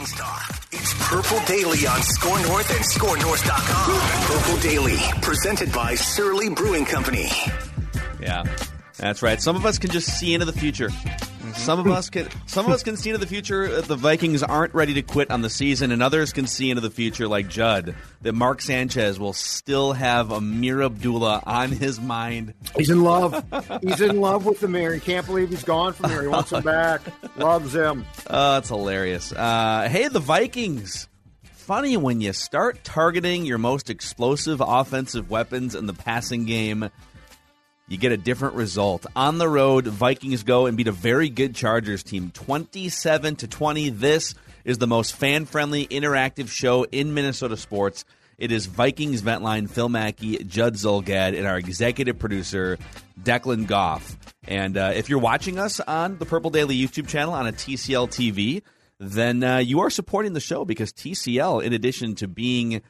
It's Purple Daily on Score North and ScoreNorth.com. Purple Daily, presented by Surly Brewing Company. Yeah, that's right. Some of us can just see into the future. Some of us can. Some of us can see into the future that the Vikings aren't ready to quit on the season, and others can see into the future, like Judd, that Mark Sanchez will still have Ameer Abdullah on his mind. He's in love. He's in love with the mayor. He can't believe he's gone from here. He wants him back. Loves him. Oh, that's hilarious. Uh, hey, the Vikings. Funny when you start targeting your most explosive offensive weapons in the passing game, you get a different result. On the road, Vikings go and beat a very good Chargers team 27 to 20. This is the most fan-friendly interactive show in Minnesota sports. It is Vikings vent line Phil Mackey, Judd Zulgad, and our executive producer Declan Goff. And uh, if you're watching us on the Purple Daily YouTube channel on a TCL TV, then uh, you are supporting the show because TCL, in addition to being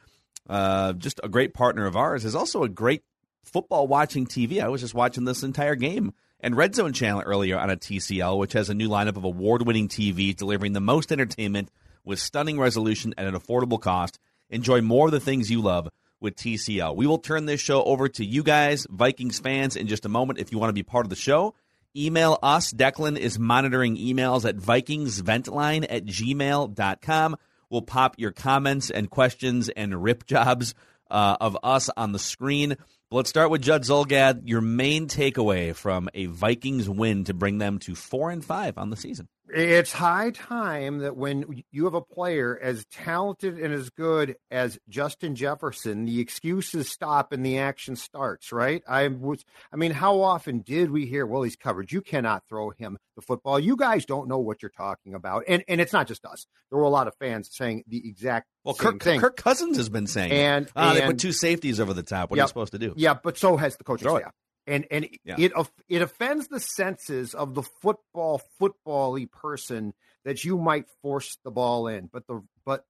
uh, just a great partner of ours, is also a great football watching TV. I was just watching this entire game and Red Zone channel earlier on a TCL, which has a new lineup of award winning TVs delivering the most entertainment with stunning resolution at an affordable cost. Enjoy more of the things you love with TCL. We will turn this show over to you guys, Vikings fans, in just a moment. If you want to be part of the show, email us. Declan is monitoring emails at VikingsVentline at gmail.com. We'll pop your comments and questions and rip jobs uh, of us on the screen. But let's start with Judd Zulgad. Your main takeaway from a Vikings win to bring them to four and five on the season. It's high time that when you have a player as talented and as good as Justin Jefferson, the excuses stop and the action starts, right? I was I mean, how often did we hear, well, he's covered. You cannot throw him the football. You guys don't know what you're talking about. And and it's not just us. There were a lot of fans saying the exact well, same Kirk, thing. Kirk Cousins has been saying, And- Ah, they and- put two safeties over the top. What are you supposed to do? Yeah, but so has the coaching staff. And and Yeah. it it offends the senses of the football football-y person that you might force the ball in. But the but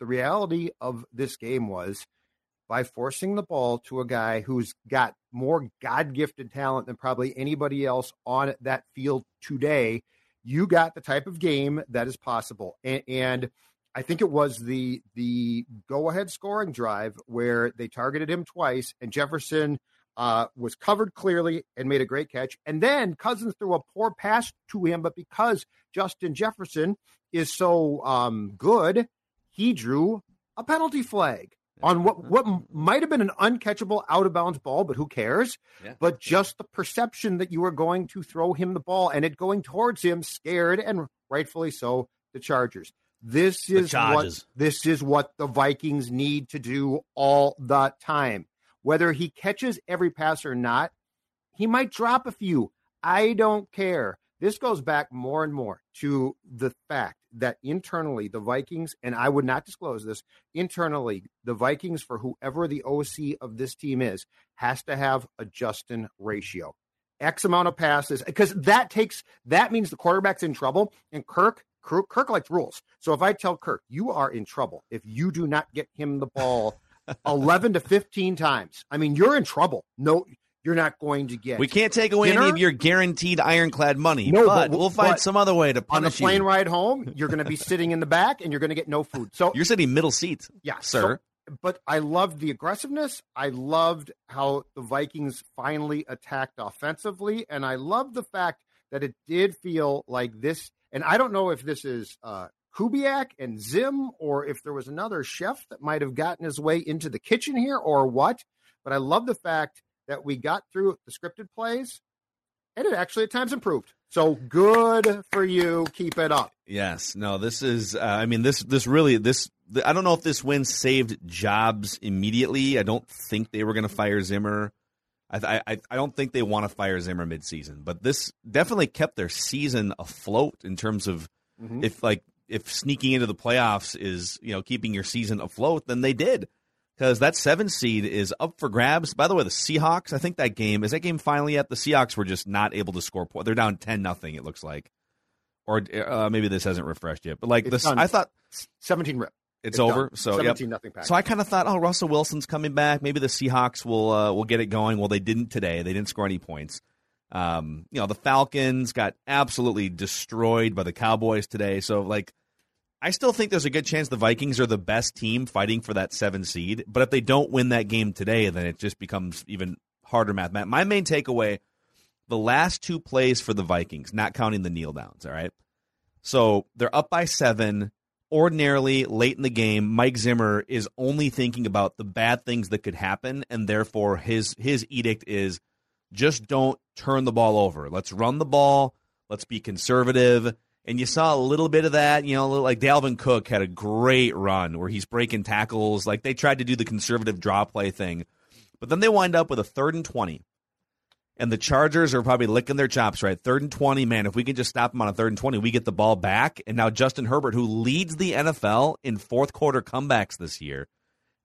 the reality of this game was by forcing the ball to a guy who's got more God-gifted talent than probably anybody else on that field today, you got the type of game that is possible. And, and I think it was the the go-ahead scoring drive where they targeted him twice, and Jefferson uh, was covered clearly and made a great catch. And then Cousins threw a poor pass to him, but because Justin Jefferson is so um, good, he drew a penalty flag on what what might have been an uncatchable out of bounds ball, but who cares? Yeah. But just the perception that you were going to throw him the ball and it going towards him scared and rightfully so the Chargers. This is what Chargers. this is what the Vikings need to do all the time. Whether he catches every pass or not, he might drop a few. I don't care. This goes back more and more to the fact that internally the Vikings, and I would not disclose this, internally, the Vikings, for whoever the OC of this team is, has to have a Justin ratio. X amount of passes, because that takes that means the quarterback's in trouble. And Kirk, Kirk, Kirk likes rules. So if I tell Kirk, you are in trouble if you do not get him the ball 11 to 15 times, I mean, you're in trouble. No, you're not going to get We can't take away any of your guaranteed ironclad money, No, but, but- we'll find but some other way to punish you. on the plane you. ride home. You're going to be sitting in the back and you're going to get no food. So You're sitting middle seat, yeah, sir. so- but I loved the aggressiveness. I loved how the Vikings finally attacked offensively, and I loved the fact that it did feel like this And I don't know if this is uh, Kubiak and Zim, or if there was another chef that might have gotten his way into the kitchen here, or what. But I love the fact that we got through the scripted plays, and it actually at times improved. So good for you. Keep it up. Yes. No. This is. Uh, I mean, this. This really. This. I don't know if this win saved jobs immediately. I don't think they were going to fire Zimmer. I, I I don't think they want to fire Zimmer midseason, but this definitely kept their season afloat in terms of mm-hmm. if like if sneaking into the playoffs is you know keeping your season afloat, then they did because that seven seed is up for grabs. By the way, the Seahawks, I think that game is that game finally yet. The Seahawks were just not able to score points. They're down ten nothing. It looks like, or uh, maybe this hasn't refreshed yet. But like this, I thought seventeen rip. It's, it's over. Done. So 17 yep. nothing. So I kind of thought, oh, Russell Wilson's coming back. Maybe the Seahawks will uh, will get it going. Well, they didn't today. They didn't score any points. Um, you know, the Falcons got absolutely destroyed by the Cowboys today. So like, I still think there's a good chance the Vikings are the best team fighting for that seven seed. But if they don't win that game today, then it just becomes even harder math. My main takeaway: the last two plays for the Vikings, not counting the kneel downs. All right. So they're up by seven ordinarily late in the game, Mike Zimmer is only thinking about the bad things that could happen, and therefore his his edict is just don't turn the ball over. Let's run the ball. Let's be conservative. And you saw a little bit of that, you know, like Dalvin Cook had a great run where he's breaking tackles. Like they tried to do the conservative draw play thing, but then they wind up with a third and twenty and the Chargers are probably licking their chops, right? Third and 20, man, if we can just stop them on a third and 20, we get the ball back. And now Justin Herbert, who leads the NFL in fourth quarter comebacks this year,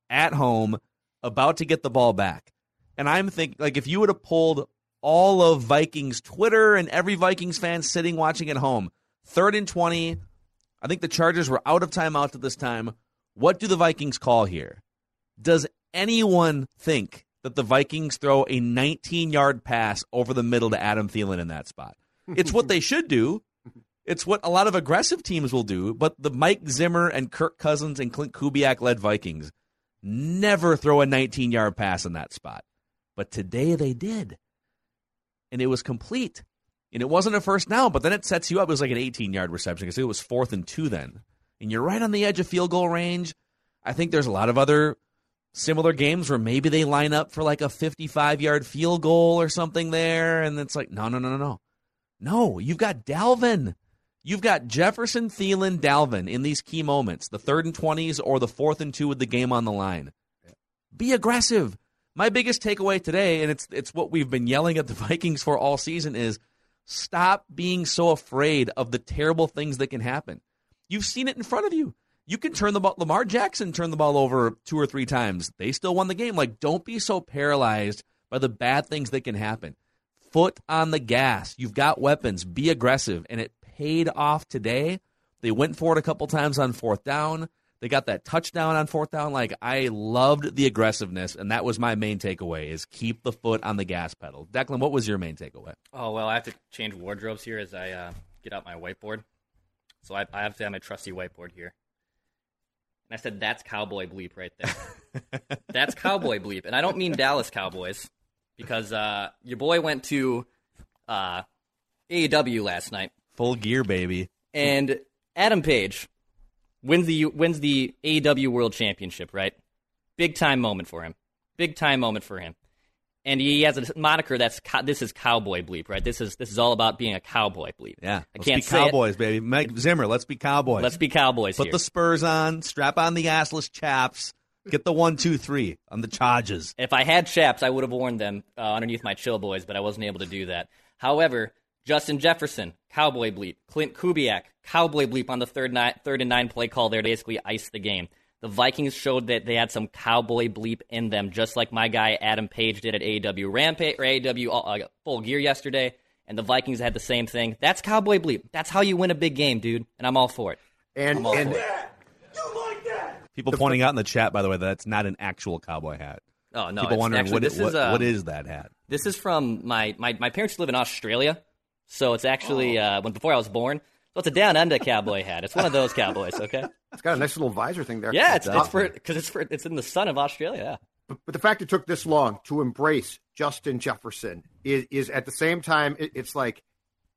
at home, about to get the ball back. And I'm thinking, like, if you would have pulled all of Vikings Twitter and every Vikings fan sitting watching at home, third and 20, I think the Chargers were out of timeout at this time. What do the Vikings call here? Does anyone think that the Vikings throw a 19 yard pass over the middle to Adam Thielen in that spot. It's what they should do. It's what a lot of aggressive teams will do, but the Mike Zimmer and Kirk Cousins and Clint Kubiak led Vikings never throw a 19 yard pass in that spot. But today they did. And it was complete. And it wasn't a first down, but then it sets you up. It was like an 18 yard reception because it was fourth and two then. And you're right on the edge of field goal range. I think there's a lot of other similar games where maybe they line up for like a 55 yard field goal or something there. And it's like, no, no, no, no, no. No, you've got Dalvin. You've got Jefferson, Thielen, Dalvin in these key moments, the third and 20s or the fourth and two with the game on the line. Be aggressive. My biggest takeaway today, and it's it's what we've been yelling at the Vikings for all season, is stop being so afraid of the terrible things that can happen. You've seen it in front of you. You can turn the ball. Lamar Jackson turned the ball over two or three times. They still won the game. Like, don't be so paralyzed by the bad things that can happen. Foot on the gas. You've got weapons. Be aggressive. And it paid off today. They went for it a couple times on fourth down. They got that touchdown on fourth down. Like I loved the aggressiveness, and that was my main takeaway: is keep the foot on the gas pedal. Declan, what was your main takeaway? Oh well, I have to change wardrobes here as I uh, get out my whiteboard. So I, I have to have my trusty whiteboard here. And I said, that's cowboy bleep right there. that's cowboy bleep. And I don't mean Dallas Cowboys because uh, your boy went to uh, AEW last night. Full gear, baby. And Adam Page wins the wins the AEW World Championship, right? Big time moment for him. Big time moment for him and he has a moniker that's this is cowboy bleep, right? This is this is all about being a cowboy bleep. Yeah, I can't be cowboys, it. baby. Mike Zimmer, let's be cowboys. Let's be cowboys. Put here. the spurs on, strap on the assless chaps, get the one, two, three on the charges. If I had chaps, I would have worn them uh, underneath my chill boys, but I wasn't able to do that. However, Justin Jefferson, cowboy bleep. Clint Kubiak, cowboy bleep on the third, ni- third and nine play call there to basically ice the game. The Vikings showed that they had some cowboy bleep in them, just like my guy Adam Page did at AEW Rampage or AEW uh, Full Gear yesterday. And the Vikings had the same thing. That's cowboy bleep. That's how you win a big game, dude. And I'm all for it. And, and people the, pointing out in the chat, by the way, that that's not an actual cowboy hat. Oh no! People wondering actually, what, is, what, uh, what is that hat? This is from my, my, my parents live in Australia, so it's actually oh. uh, when before I was born. So it's a down under cowboy hat. It's one of those cowboys. Okay. It's got a nice little visor thing there. Yeah, it's, it's for because it's for it's in the sun of Australia. Yeah. But, but, the fact it took this long to embrace Justin Jefferson is, is at the same time it, it's like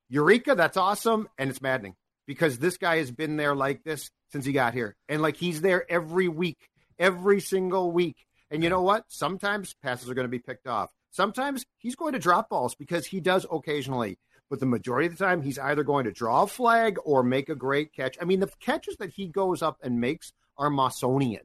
eureka, that's awesome, and it's maddening because this guy has been there like this since he got here. And like he's there every week, every single week. And you know what? Sometimes passes are going to be picked off. Sometimes he's going to drop balls because he does occasionally. But the majority of the time, he's either going to draw a flag or make a great catch. I mean, the catches that he goes up and makes are Mossonian.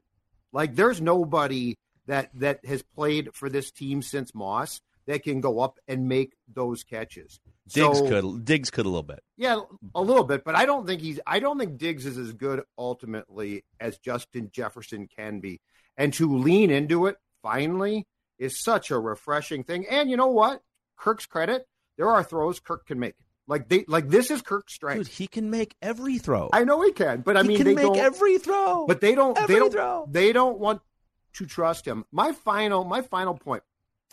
Like, there's nobody that that has played for this team since Moss that can go up and make those catches. Diggs So- could Diggs could a little bit. yeah, a little bit, but I don't think he's. I don't think Diggs is as good ultimately as Justin Jefferson can be, and to lean into it finally is such a refreshing thing. And you know what? Kirk's credit, there are throws Kirk can make. Like they, like this is Kirk's strength. Dude, he can make every throw. I know he can, but I he mean can they make every throw. but they don't. Every they don't. throw. They don't want to trust him. My final. My final point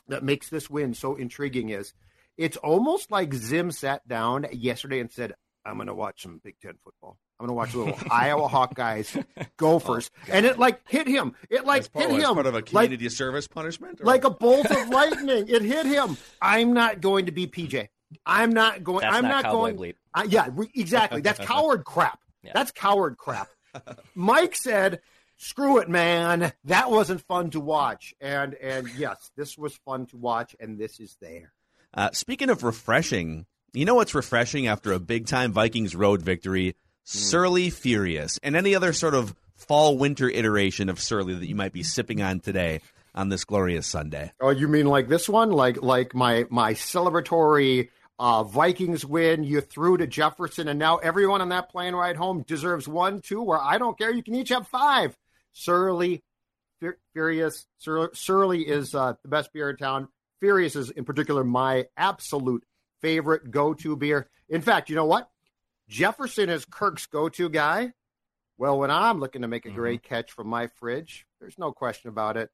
that makes this win so intriguing is it's almost like Zim sat down yesterday and said, I'm going to watch some Big Ten football. I'm going to watch a little Iowa Hawkeyes Gophers. and it like hit him. It like part, hit him. part of a like, service punishment. or- like a bolt of lightning. It hit him. I'm not going to be PJ. I'm not going. That's I'm not not, cowboy going. bleep. Uh, yeah, we, exactly. That's coward crap. Yeah. That's coward crap. Mike said, "Screw it, man. That wasn't fun to watch." And and yes, this was fun to watch, and this is there. Uh, speaking of refreshing, you know what's refreshing after a big time Vikings road victory? Surly Furious, and any other sort of fall winter iteration of Surly that you might be sipping on today on this glorious Sunday. Oh, you mean like this one? Like like my my celebratory uh, Vikings win? You threw to Jefferson, and now everyone on that plane ride home deserves one, two. Where I don't care, you can each have five. Surly, Fur- Furious. Sur- Surly is uh, the best beer in town. Furious is in particular my absolute favorite go-to beer. In fact, you know what? Jefferson is Kirk's go-to guy. Well, when I'm looking to make a mm-hmm. great catch from my fridge, there's no question about it.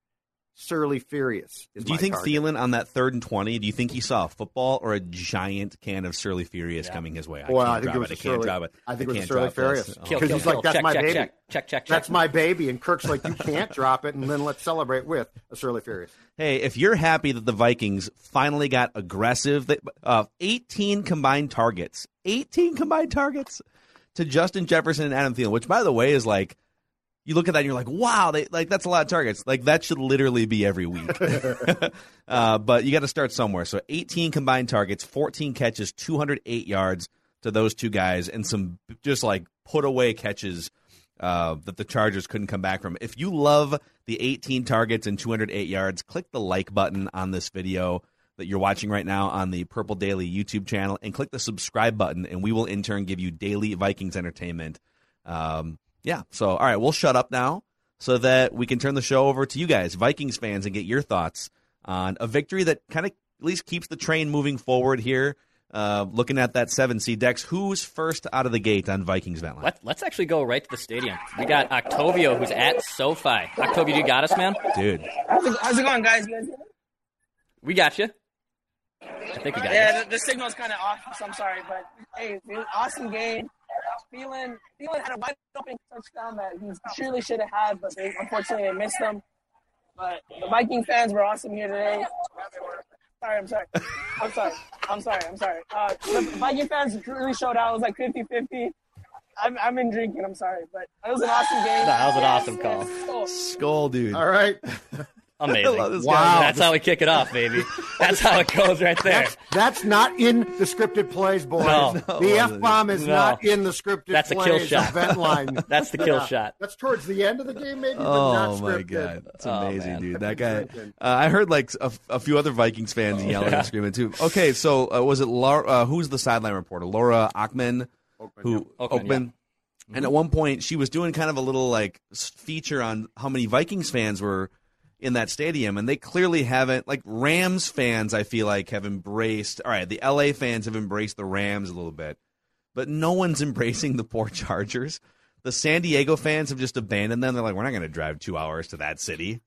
Surly Furious. Is Do you my think target. Thielen on that third and twenty? Do you think he saw a football or a giant can of Surly Furious coming his way? I Well, can't I think drop it was I a can't Surly- drop it. I think it was a Surly drop this. Furious. Oh, Kill, Because kill, he's like, "That's check, my check, baby." check, check, check, check. That's my baby. And Kirk's like, you can't drop it. And then let's celebrate with a Surly Furious. Hey, if you're happy that the Vikings finally got aggressive, they, uh, 18 combined targets, 18 combined targets to Justin Jefferson and Adam Thielen, which by the way is like, you look at that and you're like, wow, they like that's a lot of targets. Like that should literally be every week. uh, but you got to start somewhere. So 18 combined targets, 14 catches, 208 yards to those two guys, and some just like put away catches uh, that the Chargers couldn't come back from. If you love the 18 targets and 208 yards, click the like button on this video that you're watching right now on the Purple Daily YouTube channel and click the subscribe button, and we will in turn give you daily Vikings entertainment. Um, yeah, so all right, we'll shut up now so that we can turn the show over to you guys, Vikings fans, and get your thoughts on a victory that kind of at least keeps the train moving forward here. Uh, looking at that seven seed Dex, who's first out of the gate on Vikings Vent Line? Let, let's actually go right to the stadium. We got Octavio, who's at SoFi. Octavio, you got us, man? Dude, How's it, how's it going, guys? You guys hear me? We got you. I think we got Yeah, you. the, the signal's kind of off, so I'm sorry. But hey, it was an awesome game. Thielen, Thielen had a wide open touchdown that he surely should have had, but they unfortunately they missed him. But the Viking fans were awesome here today. Sorry, I'm sorry. I'm sorry. I'm sorry. I'm sorry. Uh, the Viking fans really showed out. It was like 50 50. I'm, I'm in drinking. I'm sorry. But it was an awesome game. That was an awesome call. Skol, dude. All right. Amazing. love this Wow. guy. That's how we kick it off, baby. That's how it goes right there. That's, that's not in the scripted plays, boys. No. the F bomb is No. not in the scripted plays. That's a kill shot. event line. That's the kill Yeah. shot. That's towards the end of the game, maybe, but Oh not my scripted. god, it's Oh, amazing, man. dude. That guy. Uh, I heard like a, a few other Vikings fans yelling and screaming too. Okay, so uh, was it Laura? Uh, who's the sideline reporter? Laura Ockman, who Oakman, Oakman. And at one point, she was doing kind of a little like feature on how many Vikings fans were in that stadium, and they clearly haven't. Like Rams fans, I feel like have embraced. All right, the LA fans have embraced the Rams a little bit, but no one's embracing the poor Chargers. The San Diego fans have just abandoned them. They're like, we're not going to drive two hours to that city.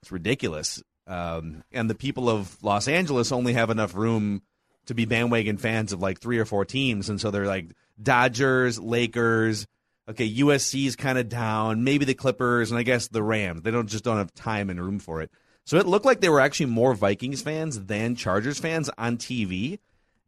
It's ridiculous. Um, and the people of Los Angeles only have enough room to be bandwagon fans of like three or four teams, and so they're like Dodgers, Lakers. Okay, USC's kind of down. Maybe the Clippers, and I guess the Rams. They don't just don't have time and room for it. So it looked like they were actually more Vikings fans than Chargers fans on TV.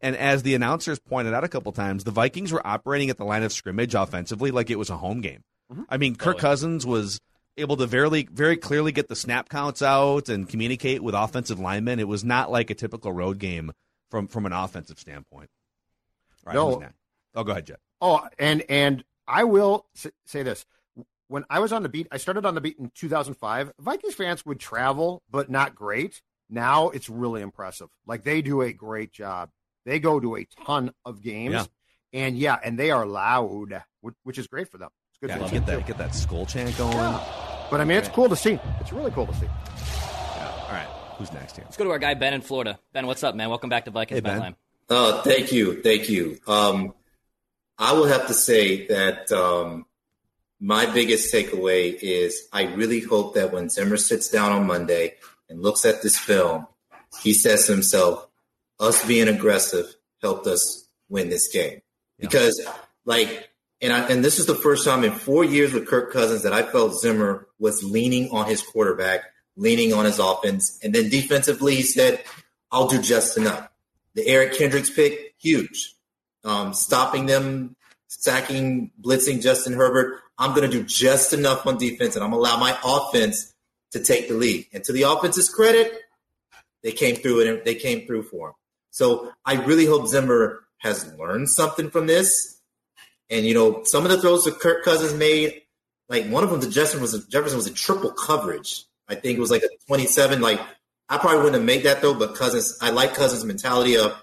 And as the announcers pointed out a couple times, the Vikings were operating at the line of scrimmage offensively like it was a home game. Mm-hmm. I mean, Kirk Cousins was able to very, very clearly get the snap counts out and communicate with offensive linemen. It was not like a typical road game from from an offensive standpoint. Right, No. Oh, go ahead, Jet. Oh, and and I will say this: when I was on the beat, I started on the beat in 2005. Vikings fans would travel, but not great. Now it's really impressive. Like they do a great job. They go to a ton of games, Yeah. and yeah, and they are loud, which, which is great for them. It's good Yeah, for get that too. get that Skol chant going. But I mean, it's cool to see. It's really cool to see. All right, who's next here? Let's go to our guy Ben in Florida. Ben, what's up, man? Welcome back to Vikings Hey, Ben. Vent Line. Oh, thank you, thank you. Um, I will have to say that um, my biggest takeaway is I really hope that when Zimmer sits down on Monday and looks at this film, he says to himself, "Us being aggressive helped us win this game." Because, like, and I, and this is the first time in four years with Kirk Cousins that I felt Zimmer was leaning on his quarterback, leaning on his offense, and then defensively he said, "I'll do just enough." The Eric Kendricks pick, huge. Um, stopping them, sacking, blitzing Justin Herbert. I'm going to do just enough on defense, and I'm going to allow my offense to take the lead. And to the offense's credit, they came through it. And they came through for him. So I really hope Zimmer has learned something from this. And you know, some of the throws that Kirk Cousins made, like one of them to Jefferson was a, Jefferson was a triple coverage. I think it was like a 27. Like I probably wouldn't have made that though, but Cousins, I like Cousins' mentality of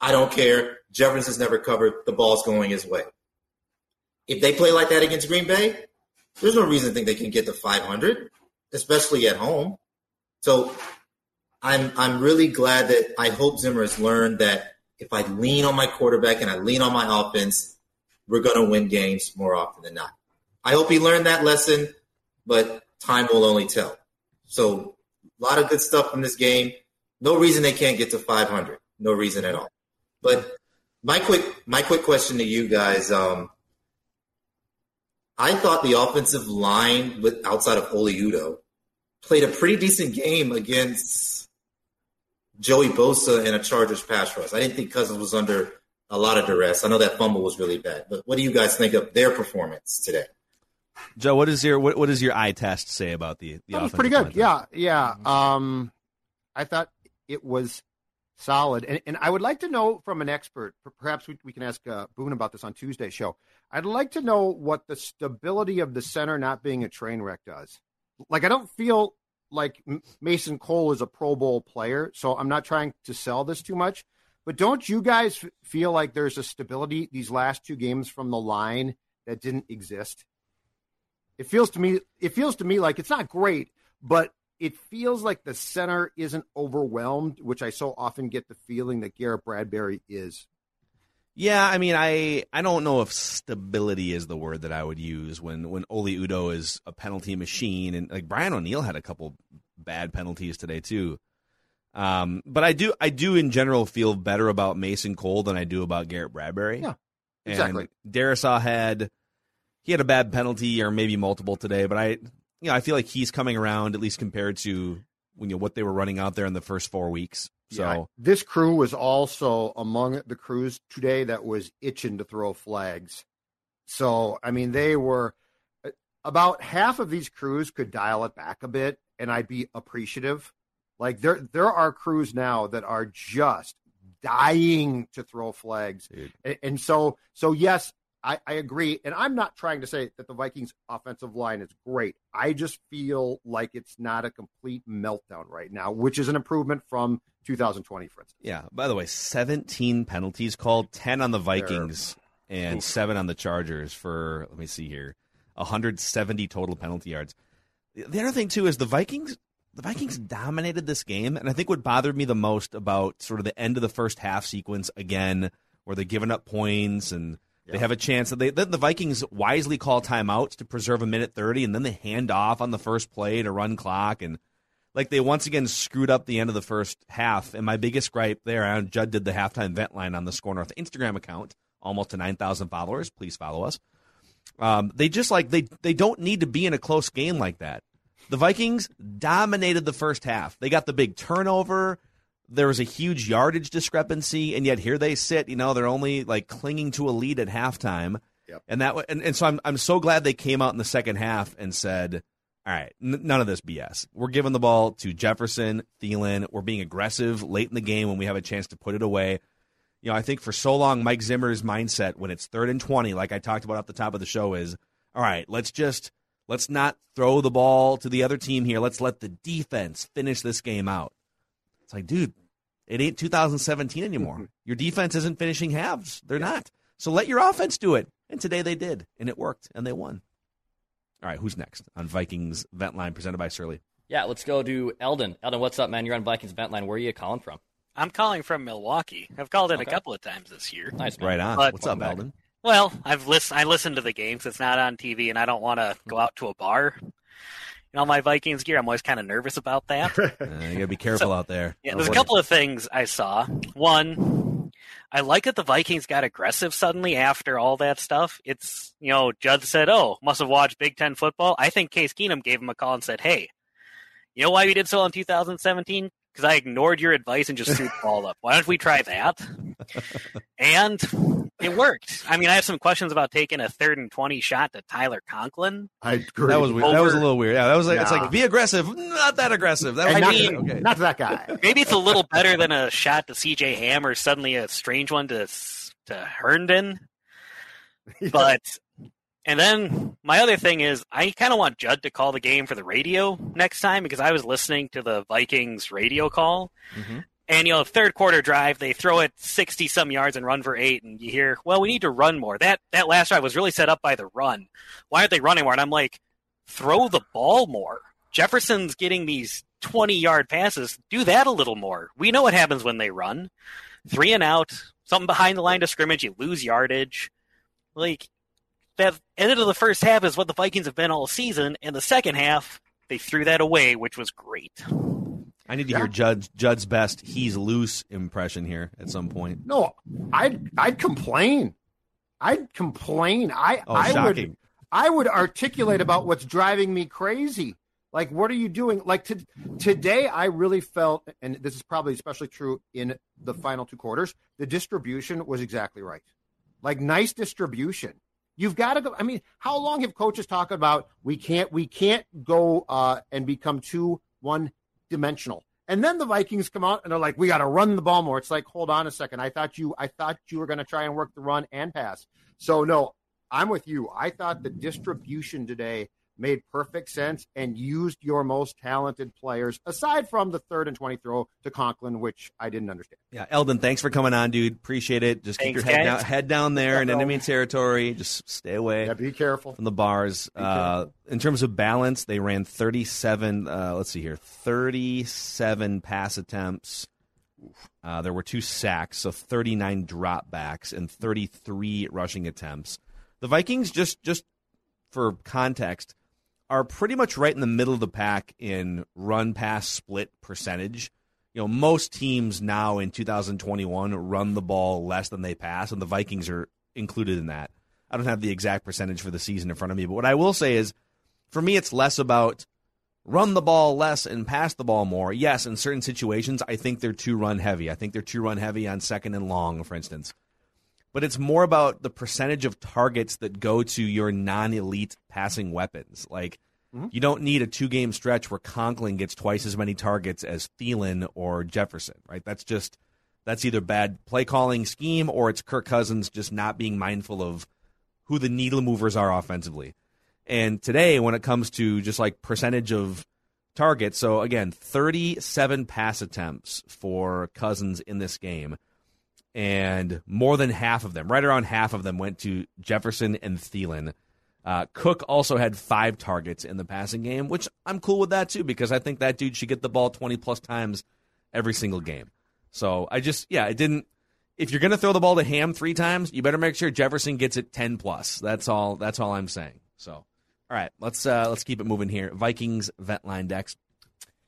I don't care. Jefferson's never covered. The ball's going his way. If they play like that against Green Bay, there's no reason to think they can get to 500, especially at home. So I'm I'm really glad that I hope Zimmer has learned that if I lean on my quarterback and I lean on my offense, we're going to win games more often than not. I hope he learned that lesson, but time will only tell. So a lot of good stuff from this game. No reason they can't get to 500. No reason at all. But my quick my quick question to you guys. Um, I thought the offensive line with outside of Oli Udoh played a pretty decent game against Joey Bosa and a Chargers pass rush. I didn't think Cousins was under a lot of duress. I know that fumble was really bad, but what do you guys think of their performance today? Joe, what is your what, what does your eye test say about the the That was pretty good. line? Yeah, yeah. Um, I thought it was solid, and, and I would like to know from an expert. Perhaps we, we can ask uh, Boone about this on Tuesday's show. I'd like to know what the stability of the center not being a train wreck does. Like, I don't feel like Mason Cole is a Pro Bowl player, so I'm not trying to sell this too much. But don't you guys feel like there's a stability these last two games from the line that didn't exist? It feels to me it feels to me like it's not great, but it feels like the center isn't overwhelmed, which I so often get the feeling that Garrett Bradbury is. Yeah, I mean, I I don't know if stability is the word that I would use when when Oli Udoh is a penalty machine, and like Brian O'Neill had a couple bad penalties today too. Um, but I do I do in general feel better about Mason Cole than I do about Garrett Bradbury. Yeah, And exactly. Darrisaw had he had a bad penalty or maybe multiple today, but I you know I feel like he's coming around at least compared to you know what they were running out there in the first four weeks. So Yeah, this crew was also among the crews today that was itching to throw flags. So, I mean, they were uh, about half of these crews could dial it back a bit, and I'd be appreciative. Like there, there are crews now that are just dying to throw flags, and, and so, so yes, I, I agree. And I'm not trying to say that the Vikings offensive line is great. I just feel like it's not a complete meltdown right now, which is an improvement from 2020, for instance. Yeah. By the way, 17 penalties called, 10 on the Vikings and Oof. 7 on the Chargers for, let me see here, 170 total penalty yards. The the other thing, too, is the Vikings. The Vikings dominated this game, and I think what bothered me the most about sort of the end of the first half sequence again, where they're giving up points and they have a chance that they then the Vikings wisely call timeouts to preserve a minute thirty, and then they hand off on the first play to run clock, and like they once again screwed up the end of the first half. And my biggest gripe there, and Judd did the halftime vent line on the Score North Instagram account, almost to nine thousand followers. Please follow us. Um, they just like they they don't need to be in a close game like that. The Vikings dominated the first half. They got the big turnover. There was a huge yardage discrepancy, and yet here they sit. You know, they're only like clinging to a lead at halftime, Yep. and that and, and so I'm I'm so glad they came out in the second half and said, "All right, n- none of this BS. We're giving the ball to Jefferson, Thielen. We're being aggressive late in the game when we have a chance to put it away." You know, I think for so long, Mike Zimmer's mindset when it's third and twenty, like I talked about at the top of the show, is all right. Let's just let's not throw the ball to the other team here. Let's let the defense finish this game out. It's like, dude, it ain't 2017 anymore. Your defense isn't finishing halves. They're not. So let your offense do it. And today they did, and it worked, and they won. All right, who's next on Vikings Vent Line presented by Surly? Yeah, let's go to Eldon. Eldon, what's up, man? You're on Vikings Vent Line. Where are you calling from? I'm calling from Milwaukee. I've called in Okay. a couple of times this year. Nice, man. Right on. But- What's up, Welcome back. Eldon? Well, I've list I listen to the games. It's not on TV, and I don't want to hmm. go out to a bar. You know, my Vikings gear. I'm always kind of nervous about that. Uh, you gotta be careful out there. Yeah, there's a couple of things I saw. One, I like that the Vikings got aggressive suddenly after all that stuff. It's you know, Judd said, "Oh, must have watched Big Ten football." I think Case Keenum gave him a call and said, "Hey, you know why we did so in 2017? Because I ignored your advice and just threw the ball up. Why don't we try that?" and it worked. I mean, I have some questions about taking a third and twenty shot to Tyler Conklin. I agree. That was weird. That was a little weird. Yeah, that was like it's like be aggressive, not that aggressive. That was I not, mean- okay. not that guy. Maybe it's a little better than a shot to C.J. Ham or suddenly a strange one to to Herndon. But and then my other thing is I kind of want Judd to call the game for the radio next time because I was listening to the Vikings radio call. Mhm. And you know, third quarter drive, they throw it sixty some yards and run for eight, and you hear, "Well, we need to run more." That that last drive was really set up by the run. Why aren't they running more? And I'm like, throw the ball more. Jefferson's getting these twenty yard passes. Do that a little more. We know what happens when they run. Three and out, something behind the line of scrimmage, you lose yardage. Like that end of the first half is what the Vikings have been all season, and the second half they threw that away, which was great. I need to Yeah. hear Judd Judd's best he's loose impression here at some point. No, I'd I'd complain. I'd complain. I Oh, I would. I would articulate about what's driving me crazy. Like, what are you doing? Like to, today, I really felt, and this is probably especially true in the final two quarters. The distribution was exactly right. Like, nice distribution. You've got to go. I mean, how long have coaches talked about we can't we can't go uh, and become too one dimensional? And then the Vikings come out and they're like, we got to run the ball more. It's like, hold on a second. I thought you I thought you were going to try and work the run and pass. So no, I'm with you. I thought the distribution today made perfect sense and used your most talented players, aside from the third and 20 throw to Conklin, which I didn't understand. Yeah, Eldon, thanks for coming on, dude. Appreciate it. Just keep your head guys. down, head down there in Yeah, enemy territory. Just stay away Yeah, be careful. from the bars. Uh, in terms of balance, they ran 37. Uh, let's see here, 37 pass attempts. Uh, there were two sacks, so 39 dropbacks and 33 rushing attempts. The Vikings, just just for context, are pretty much right in the middle of the pack in run pass split percentage. You know, most teams now in 2021 run the ball less than they pass, and the Vikings are included in that. I don't have the exact percentage for the season in front of me, but what I will say is, for me, it's less about run the ball less and pass the ball more. Yes, in certain situations, I think they're too run heavy. I think they're too run heavy on second and long, for instance. But it's more about the percentage of targets that go to your non elite passing weapons. Like, mm-hmm. you don't need a two game stretch where Conklin gets twice as many targets as Thielen or Jefferson, right? That's just, that's either bad play calling scheme or it's Kirk Cousins just not being mindful of who the needle movers are offensively. And today, when it comes to just like percentage of targets, so again, 37 pass attempts for Cousins in this game, and more than half of them, right around half of them, went to Jefferson and Thielen. Uh, Cook also had five targets in the passing game, which I'm cool with that too because I think that dude should get the ball 20 plus times every single game. So I just, yeah, it didn't. If you're going to throw the ball to Ham three times, you better make sure Jefferson gets it 10 plus. That's all. That's all I'm saying. So, all right, let's uh, let's keep it moving here. Vikings vent line Dex.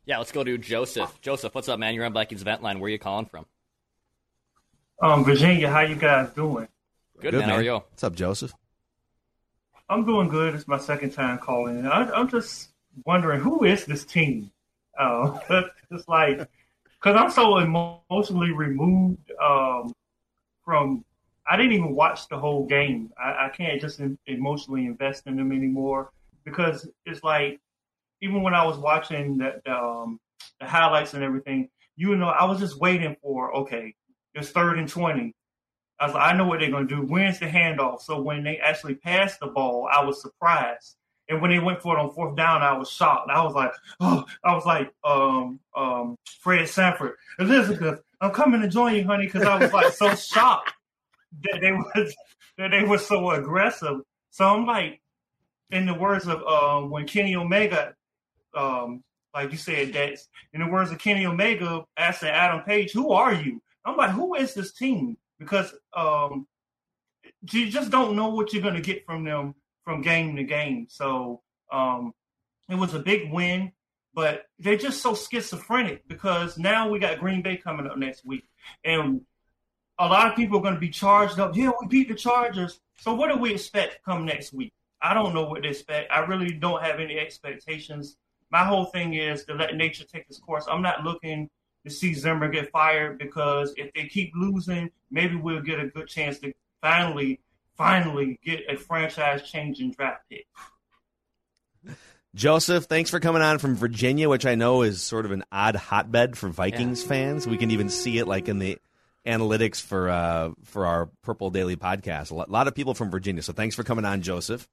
Yeah, let's go to Joseph. Joseph, what's up, man? You're on Vikings Vent Line. Where are you calling from? Um, Virginia, how you guys doing? Good, man. How are you? What's up, Joseph? I'm doing good. It's my second time calling. in. I, I'm just wondering who is this team? Uh, it's like because I'm so emotionally removed um, from. I didn't even watch the whole game. I, I can't just emotionally invest in them anymore because it's like even when I was watching the, the, um, the highlights and everything, you know, I was just waiting for okay, it's third and twenty. I was like, I know what they're gonna do. When's the handoff? So when they actually passed the ball, I was surprised. And when they went for it on fourth down, I was shocked. I was like, oh, I was like, um, um, Fred Sanford, Elizabeth, I'm coming to join you, honey, because I was like so shocked that they was that they were so aggressive. So I'm like, in the words of um, when Kenny Omega, um, like you said, that in the words of Kenny Omega asking Adam Page, "Who are you?" I'm like, "Who is this team?" Because um, you just don't know what you're going to get from them from game to game. So um, it was a big win, but they're just so schizophrenic because now we got Green Bay coming up next week, and a lot of people are going to be charged up. Yeah, we beat the Chargers. So what do we expect come next week? I don't know what to expect. I really don't have any expectations. My whole thing is to let nature take its course. I'm not looking to see Zimmer get fired because if they keep losing, maybe we'll get a good chance to finally finally get a franchise changing draft pick. Joseph, thanks for coming on from Virginia, which I know is sort of an odd hotbed for Vikings yeah. fans. We can even see it like in the analytics for uh, for our Purple Daily podcast. A lot of people from Virginia. So thanks for coming on, Joseph.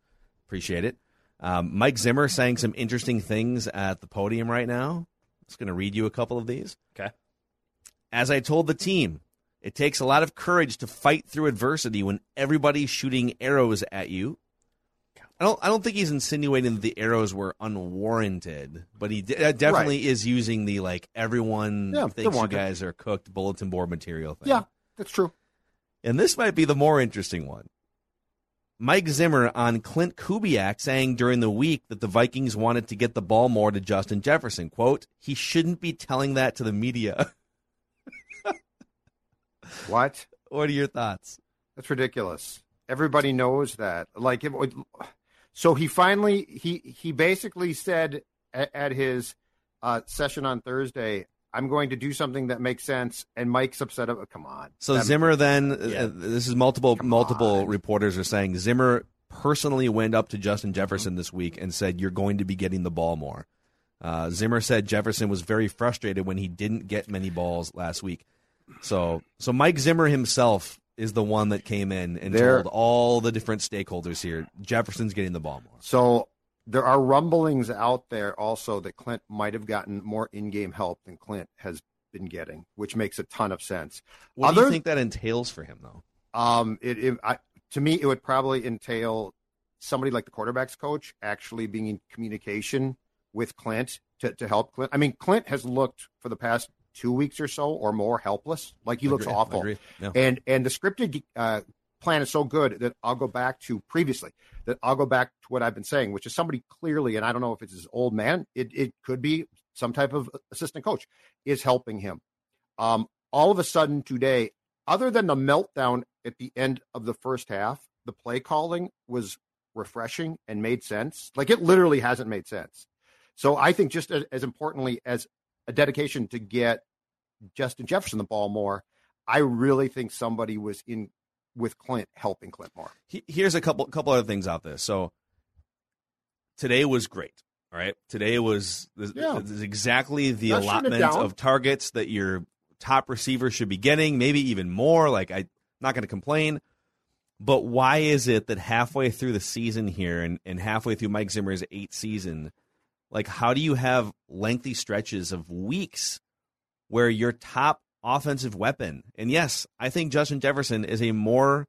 Appreciate it. Um, Mike Zimmer saying some interesting things at the podium right now. I'm just going to read you a couple of these. Okay. As I told the team, it takes a lot of courage to fight through adversity when everybody's shooting arrows at you. I don't. I don't think he's insinuating that the arrows were unwarranted, but he d- uh, definitely right. is using the like everyone yeah, thinks you guys are cooked bulletin board material thing. Yeah, that's true. And this might be the more interesting one. Mike Zimmer on Clint Kubiak saying during the week that the Vikings wanted to get the ball more to Justin Jefferson. "Quote: He shouldn't be telling that to the media." What? What are your thoughts? That's ridiculous. Everybody knows that. Like, it, so he finally he he basically said at, at his uh, session on Thursday, "I'm going to do something that makes sense." And Mike's upset. About, Come on. So Zimmer then, yeah. uh, this is multiple Come multiple on. reporters are saying Zimmer personally went up to Justin Jefferson this week and said, "You're going to be getting the ball more." Uh, Zimmer said Jefferson was very frustrated when he didn't get many balls last week. So so Mike Zimmer himself is the one that came in and there, told all the different stakeholders here Jefferson's getting the ball more. So there are rumblings out there also that Clint might have gotten more in-game help than Clint has been getting, which makes a ton of sense. What Other, do you think that entails for him, though? Um, it, it I, to me, it would probably entail somebody like the quarterbacks coach actually being in communication with Clint to, to help Clint. I mean, Clint has looked for the past two weeks or so or more helpless. Like he looks awful. Yeah. And and the scripted uh, plan is so good that I'll go back to previously. That I'll go back to what I've been saying, which is somebody clearly, and I don't know if it's his old man. It it could be some type of assistant coach is helping him. Um, all of a sudden today, other than the meltdown at the end of the first half, the play calling was refreshing and made sense. Like it literally hasn't made sense. So I think just as, as importantly as a dedication to get Justin Jefferson the ball more. I really think somebody was in with Clint helping Clint more. Here's a couple couple other things out there. So today was great. All right, today was yeah. exactly the Not allotment of targets that your top receiver should be getting, maybe even more. Like I'm not going to complain. But why is it that halfway through the season here and, and halfway through Mike Zimmer's eighth season, like, how do you have lengthy stretches of weeks where your top offensive weapon, and yes, I think Justin Jefferson is a more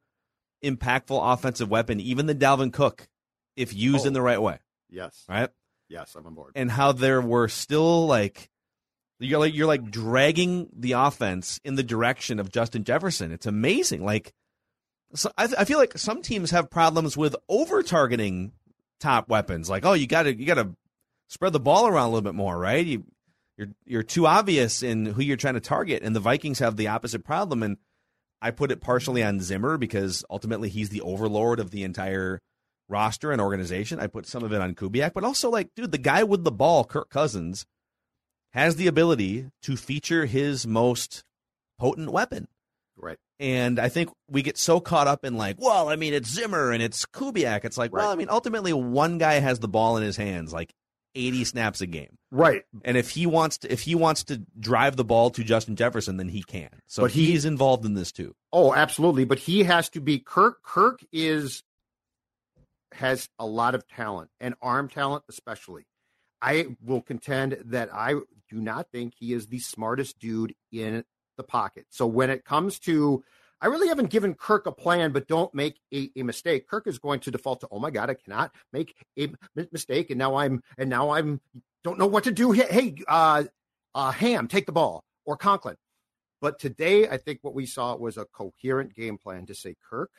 impactful offensive weapon, even than Dalvin Cook, if used oh, in the right way. Yes. Right? Yes, I'm on board. And how there were still like you're like you're like dragging the offense in the direction of Justin Jefferson. It's amazing. Like so I, I feel like some teams have problems with over targeting top weapons. Like, oh, you got to you got to spread the ball around a little bit more, right? You, you're you're too obvious in who you're trying to target, and the Vikings have the opposite problem. And I put it partially on Zimmer because ultimately he's the overlord of the entire roster and organization. I put some of it on Kubiak, but also like, dude, the guy with the ball, Kirk Cousins, has the ability to feature his most potent weapon. Right. And I think we get so caught up in like, well, I mean, it's Zimmer and it's Kubiak. It's like, well, I mean, ultimately, one guy has the ball in his hands, like eighty snaps a game. Right. And if he wants to, if he wants to drive the ball to Justin Jefferson, then he can. So But he- he's involved in this too. Oh, absolutely. But he has to be Kirk. Kirk is has a lot of talent and arm talent, especially. I will contend that I do not think he is the smartest dude in the pocket. So when it comes to, I really haven't given Kirk a plan, but don't make a, a mistake. Kirk is going to default to, oh my god, I cannot make a mistake, and now I'm and now I'm don't know what to do. Hey uh, uh, Ham, take the ball or Conklin. But today, I think what we saw was a coherent game plan to say, Kirk,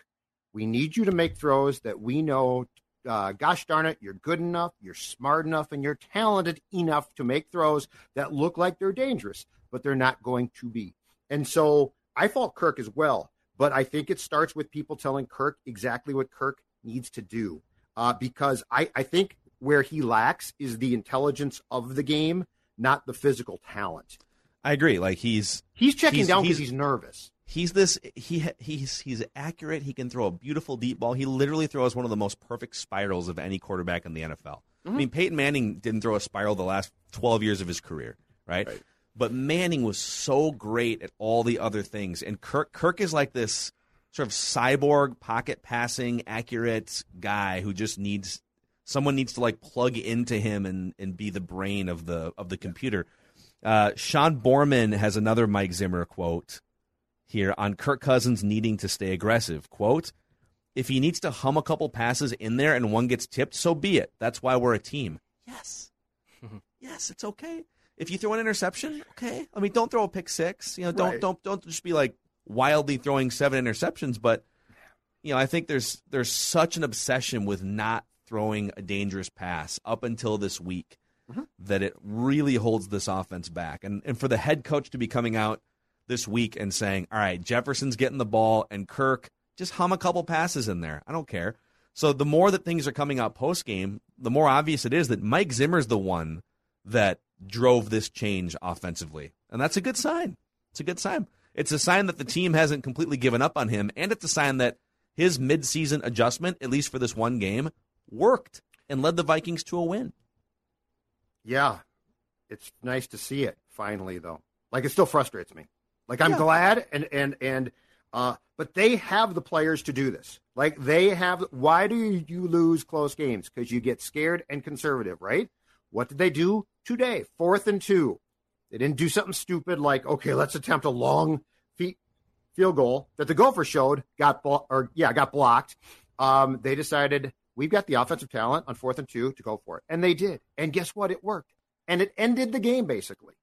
we need you to make throws that we know, uh, gosh darn it, you're good enough, you're smart enough, and you're talented enough to make throws that look like they're dangerous, but they're not going to be. And so I fault Kirk as well, but I think it starts with people telling Kirk exactly what Kirk needs to do. Uh, because I, I think where he lacks is the intelligence of the game, not the physical talent. I agree. Like he's He's checking He's- down because he's- he's nervous. he's this he he's he's accurate. He can throw a beautiful deep ball. He literally throws one of the most perfect spirals of any quarterback in the NFL. I mean, Peyton Manning didn't throw a spiral the last 12 years of his career, right? Right. But Manning was so great at all the other things, and Kirk Kirk is like this sort of cyborg pocket passing accurate guy who just needs someone needs to like plug into him and and be the brain of the of the computer. Uh, Sean Borman has another Mike Zimmer quote here on Kirk Cousins needing to stay aggressive. Quote, if he needs to hum a couple passes in there and one gets tipped, so be it. That's why we're a team. Yes. yes, it's okay. If you throw an interception, okay. I mean, don't throw a pick six. You know, don't Right. don't don't just be like wildly throwing seven interceptions, but you know, I think there's there's such an obsession with not throwing a dangerous pass up until this week mm-hmm. that it really holds this offense back. And and for the head coach to be coming out this week and saying, "All right, Jefferson's getting the ball and Kirk just hum a couple passes in there. I don't care." So the more that things are coming out post game, the more obvious it is that Mike Zimmer's the one that drove this change offensively. And that's a good sign. It's a good sign. It's a sign that the team hasn't completely given up on him, and it's a sign that his midseason adjustment, at least for this one game, worked and led the Vikings to a win. Yeah, it's nice to see it finally, though. Like it still frustrates me. Like I'm Yeah. glad, and and and uh, but they have the players to do this. Like they have. Why do you lose close games? Because you get scared and conservative, right? What did they do today? Fourth and two. They didn't do something stupid like, okay, let's attempt a long feet field goal that the Gopher showed got blo- or yeah got blocked. Um, they decided we've got the offensive talent on fourth and two to go for it, and they did. And guess what? It worked, and it ended the game basically.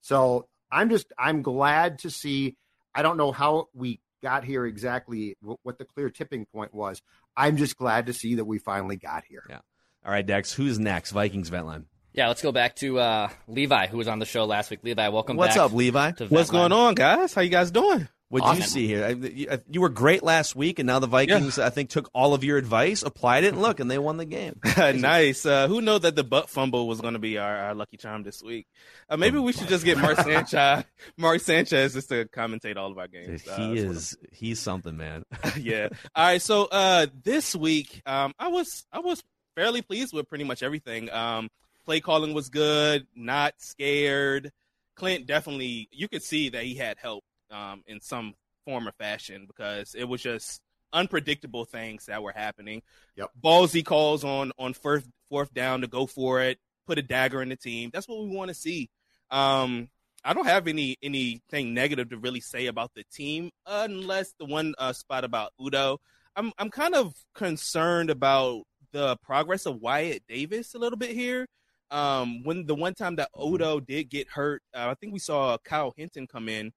So I'm just I'm glad to see. I don't know how we got here exactly, wh- what the clear tipping point was. I'm just glad to see that we finally got here. Yeah. All right, Dex, who's next? Vikings vent line. Yeah, let's go back to uh, Levi, who was on the show last week. Levi, welcome back. What's up, Levi? What's going on, guys? How you guys doing? What did you see here? I- You, uh, you were great last week, and now the Vikings, I think, took all of your advice, applied it, and look, and they won the game. nice. Uh, who knew that the butt fumble was going to be our, our lucky charm this week? Uh, maybe we should just get Mark Sanchez, Mark Sanchez, just to commentate all of our Dude, games. Uh, he that's what is he's something, man. yeah. All right. So uh, this week, um, I was I was fairly pleased with pretty much everything. Um, play calling was good. Not scared. Klint definitely. You could see that he had help um, in some form or fashion because it was just unpredictable things that were happening. Yep. Ballsy calls on on fourth fourth down to go for it. Put a dagger in the team. That's what we want to see. Um, I don't have any anything negative to really say about the team, unless the one uh, spot about Udoh. I'm I'm kind of concerned about the progress of Wyatt Davis a little bit here. Um, when the one time that Udoh did get hurt, uh, I think we saw Kyle Hinton come in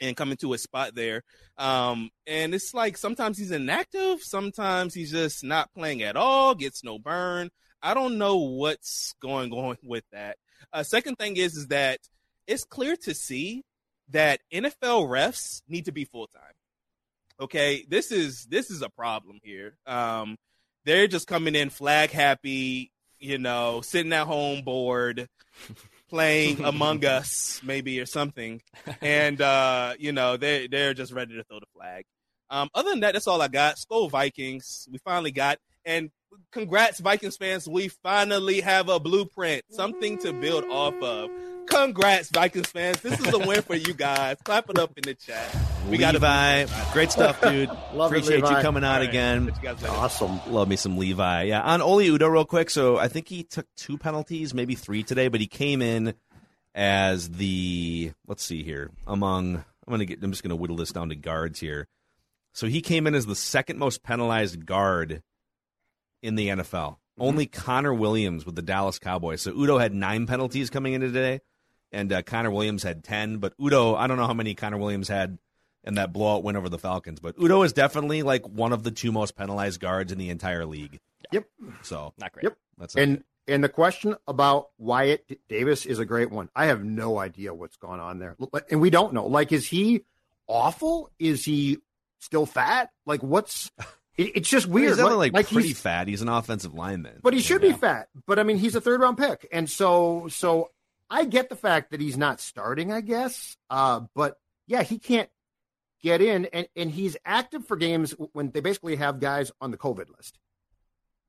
and come into a spot there. Um, and it's like sometimes he's inactive, sometimes he's just not playing at all, gets no burn. I don't know what's going on with that. Uh, second thing is is that it's clear to see that NFL refs need to be full time. Okay, this is this is a problem here. Um, they're just coming in flag happy, you know, sitting at home bored. playing Among Us, maybe or something, and uh, you know they they're just ready to throw the flag. Um, other than that, that's all I got. Skol Vikings, we finally got, and congrats Vikings fans, we finally have a blueprint, something to build off of. Congrats Vikings fans, this is a win for you guys. Clap it up in the chat. We got Levi. Great stuff, dude. Love it, Appreciate you coming out All right. again. Catch you guys later. Awesome. Love me some Levi. Yeah, on Oli Udoh, real quick. So I think he took two penalties, maybe three today, but he came in as the let's see here among. I'm gonna get. I'm just gonna whittle this down to guards here. So he came in as the second most penalized guard in the NFL. Only Connor Williams with the Dallas Cowboys. So Udoh had nine penalties coming into today, and uh, Connor Williams had ten. But Udoh, I don't know how many Connor Williams had in that blowout win over the Falcons. But Udoh is definitely like one of the two most penalized guards in the entire league. Yep. So Not great. Yep. that's And and the question about Wyatt D- Davis is a great one. I have no idea what's going on there, and we don't know. Like, is he awful? Is he still fat? Like, what's? It, it's just weird. He's definitely like, pretty he's- fat. He's an offensive lineman. but he should be fat. But I mean, he's a third round pick, and so so I get the fact that he's not starting. I guess, uh, but yeah, he can't get in, and and he's active for games when they basically have guys on the COVID list.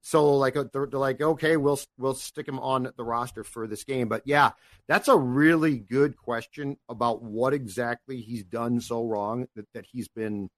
So like uh, they're, like, okay, we'll we'll stick him on the roster for this game. But yeah, that's a really good question about what exactly he's done so wrong that, that he's been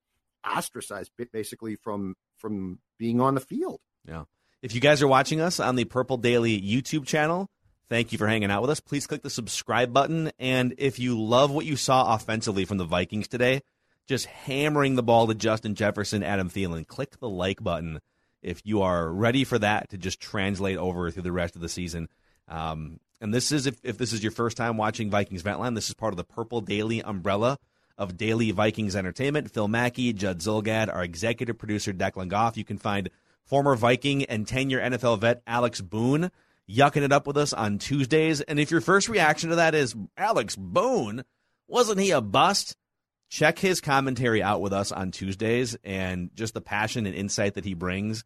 ostracized basically from from being on the field. Yeah. If you guys are watching us on the Purple Daily YouTube channel, thank you for hanging out with us. Please click the subscribe button. And if you love what you saw offensively from the Vikings today, just hammering the ball to Justin Jefferson, Adam Thielen, click the like button if you are ready for that to just translate over through the rest of the season. Um, and this is, if, if this is your first time watching Vikings Ventline, this is part of the Purple Daily umbrella of Daily Vikings Entertainment. Phil Mackey, Judd Zulgad, our executive producer, Declan Goff. You can find former Viking and 10 year NFL vet Alex Boone yucking it up with us on Tuesdays. And if your first reaction to that is, Alex Boone, wasn't he a bust? Check his commentary out with us on Tuesdays and just the passion and insight that he brings.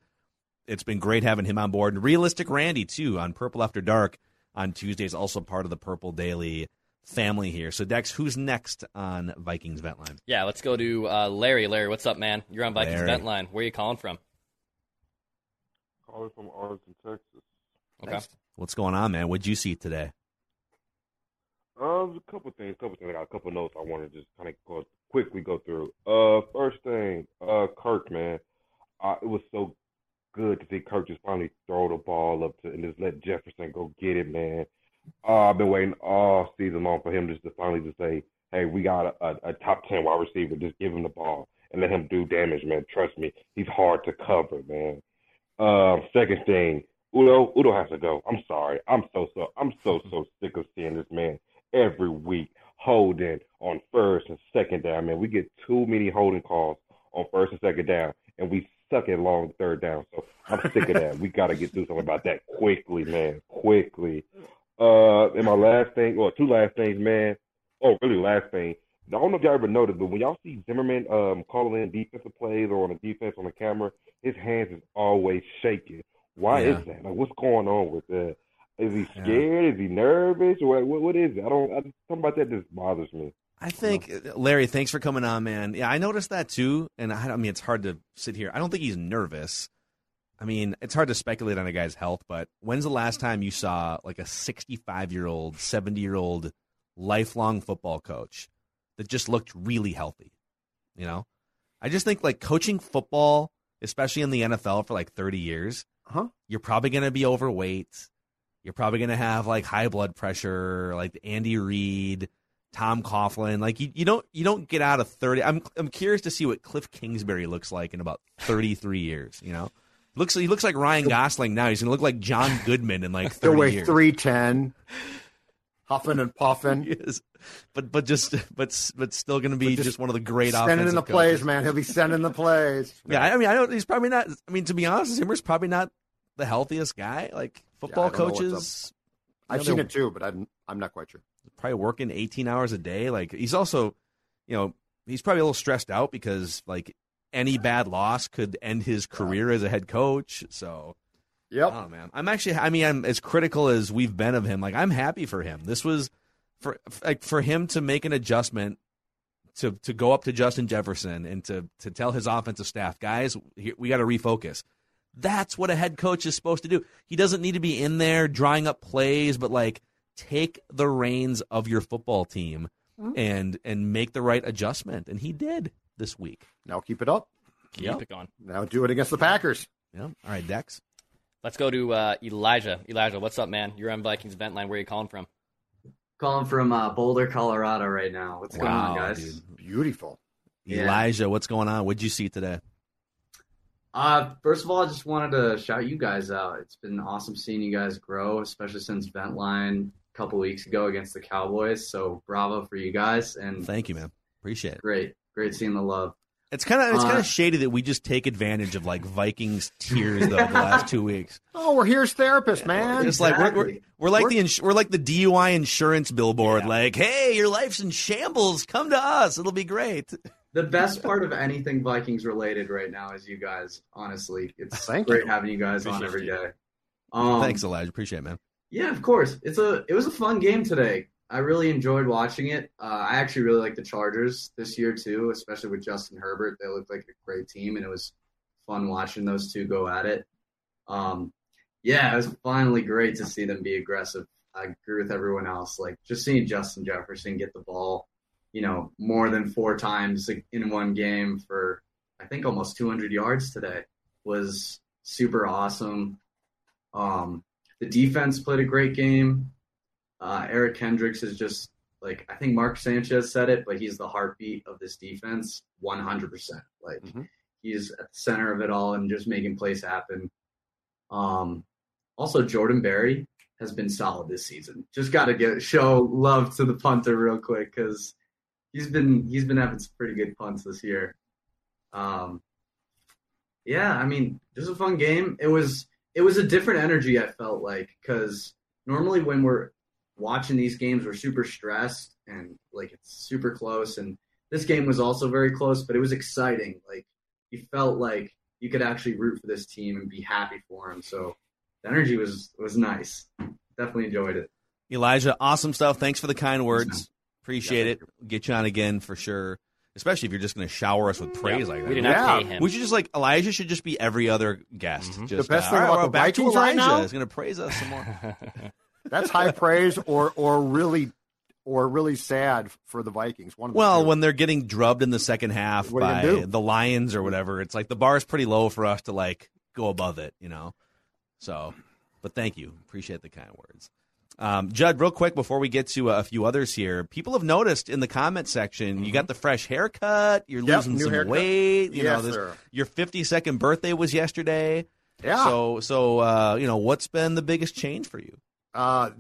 It's been great having him on board. And Realistic Randy, too, on Purple After Dark on Tuesdays, also part of the Purple Daily family here. So, Dex, who's next on Vikings Vent Line? Yeah, let's go to uh, Larry. Larry, what's up, man? You're on Vikings Larry. Vent Line. Where are you calling from? Calling from Arlington, Texas. Okay. What's going on, man? What'd you see today? There's a couple things, couple things. I got a couple notes I want to just kind of go, quickly go through. Uh, first thing, uh, Kirk, man, uh, it was so good to see Kirk just finally throw the ball up to and just let Jefferson go get it, man. Uh, I've been waiting all season long for him just to finally just say, "Hey, we got a, a, a top ten wide receiver. Just give him the ball and let him do damage, man. Trust me, he's hard to cover, man." Uh, second thing, Udoh, Udoh has to go. I'm sorry. I'm so so. I'm so so sick of seeing this man every week holding on first and second down. Man, we get too many holding calls on first and second down, and we suck at long third down. So I'm sick of that. We got to get through something about that quickly, man. Quickly. Uh, and my last thing, or two last things, man. Oh, really, last thing. I don't know if y'all ever noticed, but when y'all see Zimmerman um calling in defensive plays or on a defense on the camera, his hands is always shaking. Why Yeah. is that? Like, what's going on with that? Is he Yeah. scared? Is he nervous? What, what what is it? I don't. I, something about that just bothers me. I think Larry, thanks for coming on, man. Yeah, I noticed that too, and I, I mean, it's hard to sit here. I don't think he's nervous. I mean, it's hard to speculate on a guy's health, but when's the last time you saw like a 65 year old, 70 year old, lifelong football coach that just looked really healthy? You know, I just think like coaching football, especially in the NFL for like 30 years, Huh? you're probably going to be overweight. You're probably going to have like high blood pressure, like Andy Reid, Tom Coughlin. Like you, you don't you don't get out of 30. I'm I'm curious to see what Kliff Kingsbury looks like in about 33 years, you know? Looks he looks like Ryan Gosling now. He's going to look like John Goodman in like They'll 30 weigh three ten, huffing and puffing. Yes. But but just but but still going to be But just, one of the great sending in the coaches. plays, man. He'll be sending the plays. Yeah, I mean, I don't. He's probably not. I mean, to be honest, Zimmer's probably not the healthiest guy. Like football I don't know what's coaches, I've seen it too, but I'm I'm not quite sure. Probably working eighteen hours a day. Like he's also, you know, he's probably a little stressed out because like any bad loss could end his career as a head coach. So Yep. Oh man, I'm actually. I mean, I'm as critical as we've been of him. Like, I'm happy for him. This was for like for him to make an adjustment to to go up to Justin Jefferson and to to tell his offensive staff, guys, we got to refocus. That's what a head coach is supposed to do. He doesn't need to be in there drawing up plays, but like take the reins of your football team Mhm. and and make the right adjustment. And he did this week. Now keep it up. Keep Yep. it going. Now do it against the Packers. Yeah. All right, Dex. Let's go to uh, Elijah. Elijah, what's up, man? You're on Vikings vent line. Where are you calling from? Calling from uh, Boulder, Colorado right now. What's going on, guys? dude. Beautiful. Yeah. Elijah, what's going on? What'd you see today? Uh, first of all, I just wanted to shout you guys out. It's been awesome seeing you guys grow, especially since Ventline a couple weeks ago against the Cowboys. So bravo for you guys, and Thank you, man. Appreciate it. great, great seeing the love. It's kind of it's Uh, kind of shady that we just take advantage of like Vikings tears though the last two weeks. Oh, we're here's therapists, man. It's like we're, we're, we're like We're- the ins- we're like the DUI insurance billboard. Like, hey, your life's in shambles. Come to us. It'll be great. The best part of anything Vikings related right now is you guys. Honestly, it's Thank great you. having you guys on Appreciate every you. day. Um, Thanks, Elijah. Appreciate it, man. Yeah, of course. It's a it was a fun game today. I really enjoyed watching it. Uh, I actually really like the Chargers this year too, especially with Justin Herbert. They look like a great team, and it was fun watching those two go at it. Um, yeah, it was finally great to see them be aggressive. I agree with everyone else. Like just seeing Justin Jefferson get the ball, you know, more than four times in one game for I think almost 200 yards today was super awesome. Um, the defense played a great game. Uh, Eric Kendricks is just like I think Mark Sanchez said it, but he's the heartbeat of this defense, 100%. Like Mhm. he's at the center of it all and just making plays happen. Um, also, Jordan Berry has been solid this season. Just got to get show love to the punter real quick because he's been he's been having some pretty good punts this year. Um, yeah, I mean, this just a fun game. It was it was a different energy. I felt like because normally when we're watching these games, we're super stressed and like it's super close. And this game was also very close, but it was exciting. Like you felt like you could actually root for this team and be happy for them. So the energy was was nice. Definitely enjoyed it. Elijah, awesome stuff. Thanks for the kind words. Man. Appreciate Yeah, it. Get you on again for sure. Especially if you're just going to shower us with praise like that. We did not Yeah. pay him. We should just like Elijah should just be every other guest. Mhm. Just, The best uh, thing all about well, the back to Vikings right Elijah. now- He's going to praise us some more. That's high praise or or really or really sad for the Vikings. One of the Well, two. when they're getting drubbed in the second half What are you by gonna do? the Lions or whatever, it's like the bar is pretty low for us to like go above it, you know. So, but thank you, appreciate the kind words. Um, Judd, real quick before we get to a few others here, people have noticed in the comment section you got the fresh haircut, you're Mm-hmm. Yep, losing some haircut. weight. You know, this, sir. your 52nd birthday was yesterday. yeah. So, so uh, you know, what's been the biggest change for you? Uh,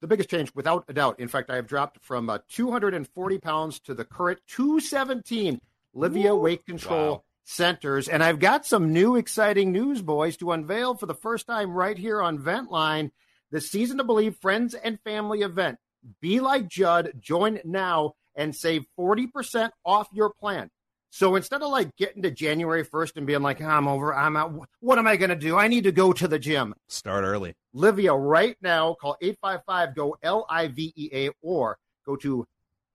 the biggest change, without a doubt. In fact, I have dropped from uh, 240 pounds to the current 217 Livea Weight Control Wow. Centers. And I've got some new exciting news, boys, to unveil for the first time right here on Ventline the Season to Believe Friends and Family event. Be like Judd, join now and save 40% off your plan. So instead of like getting to January 1st and being like, ah, I'm over, I'm out, what am I going to do? I need to go to the gym. Start early. Livea right now. Call 855 GO L I V E A or go to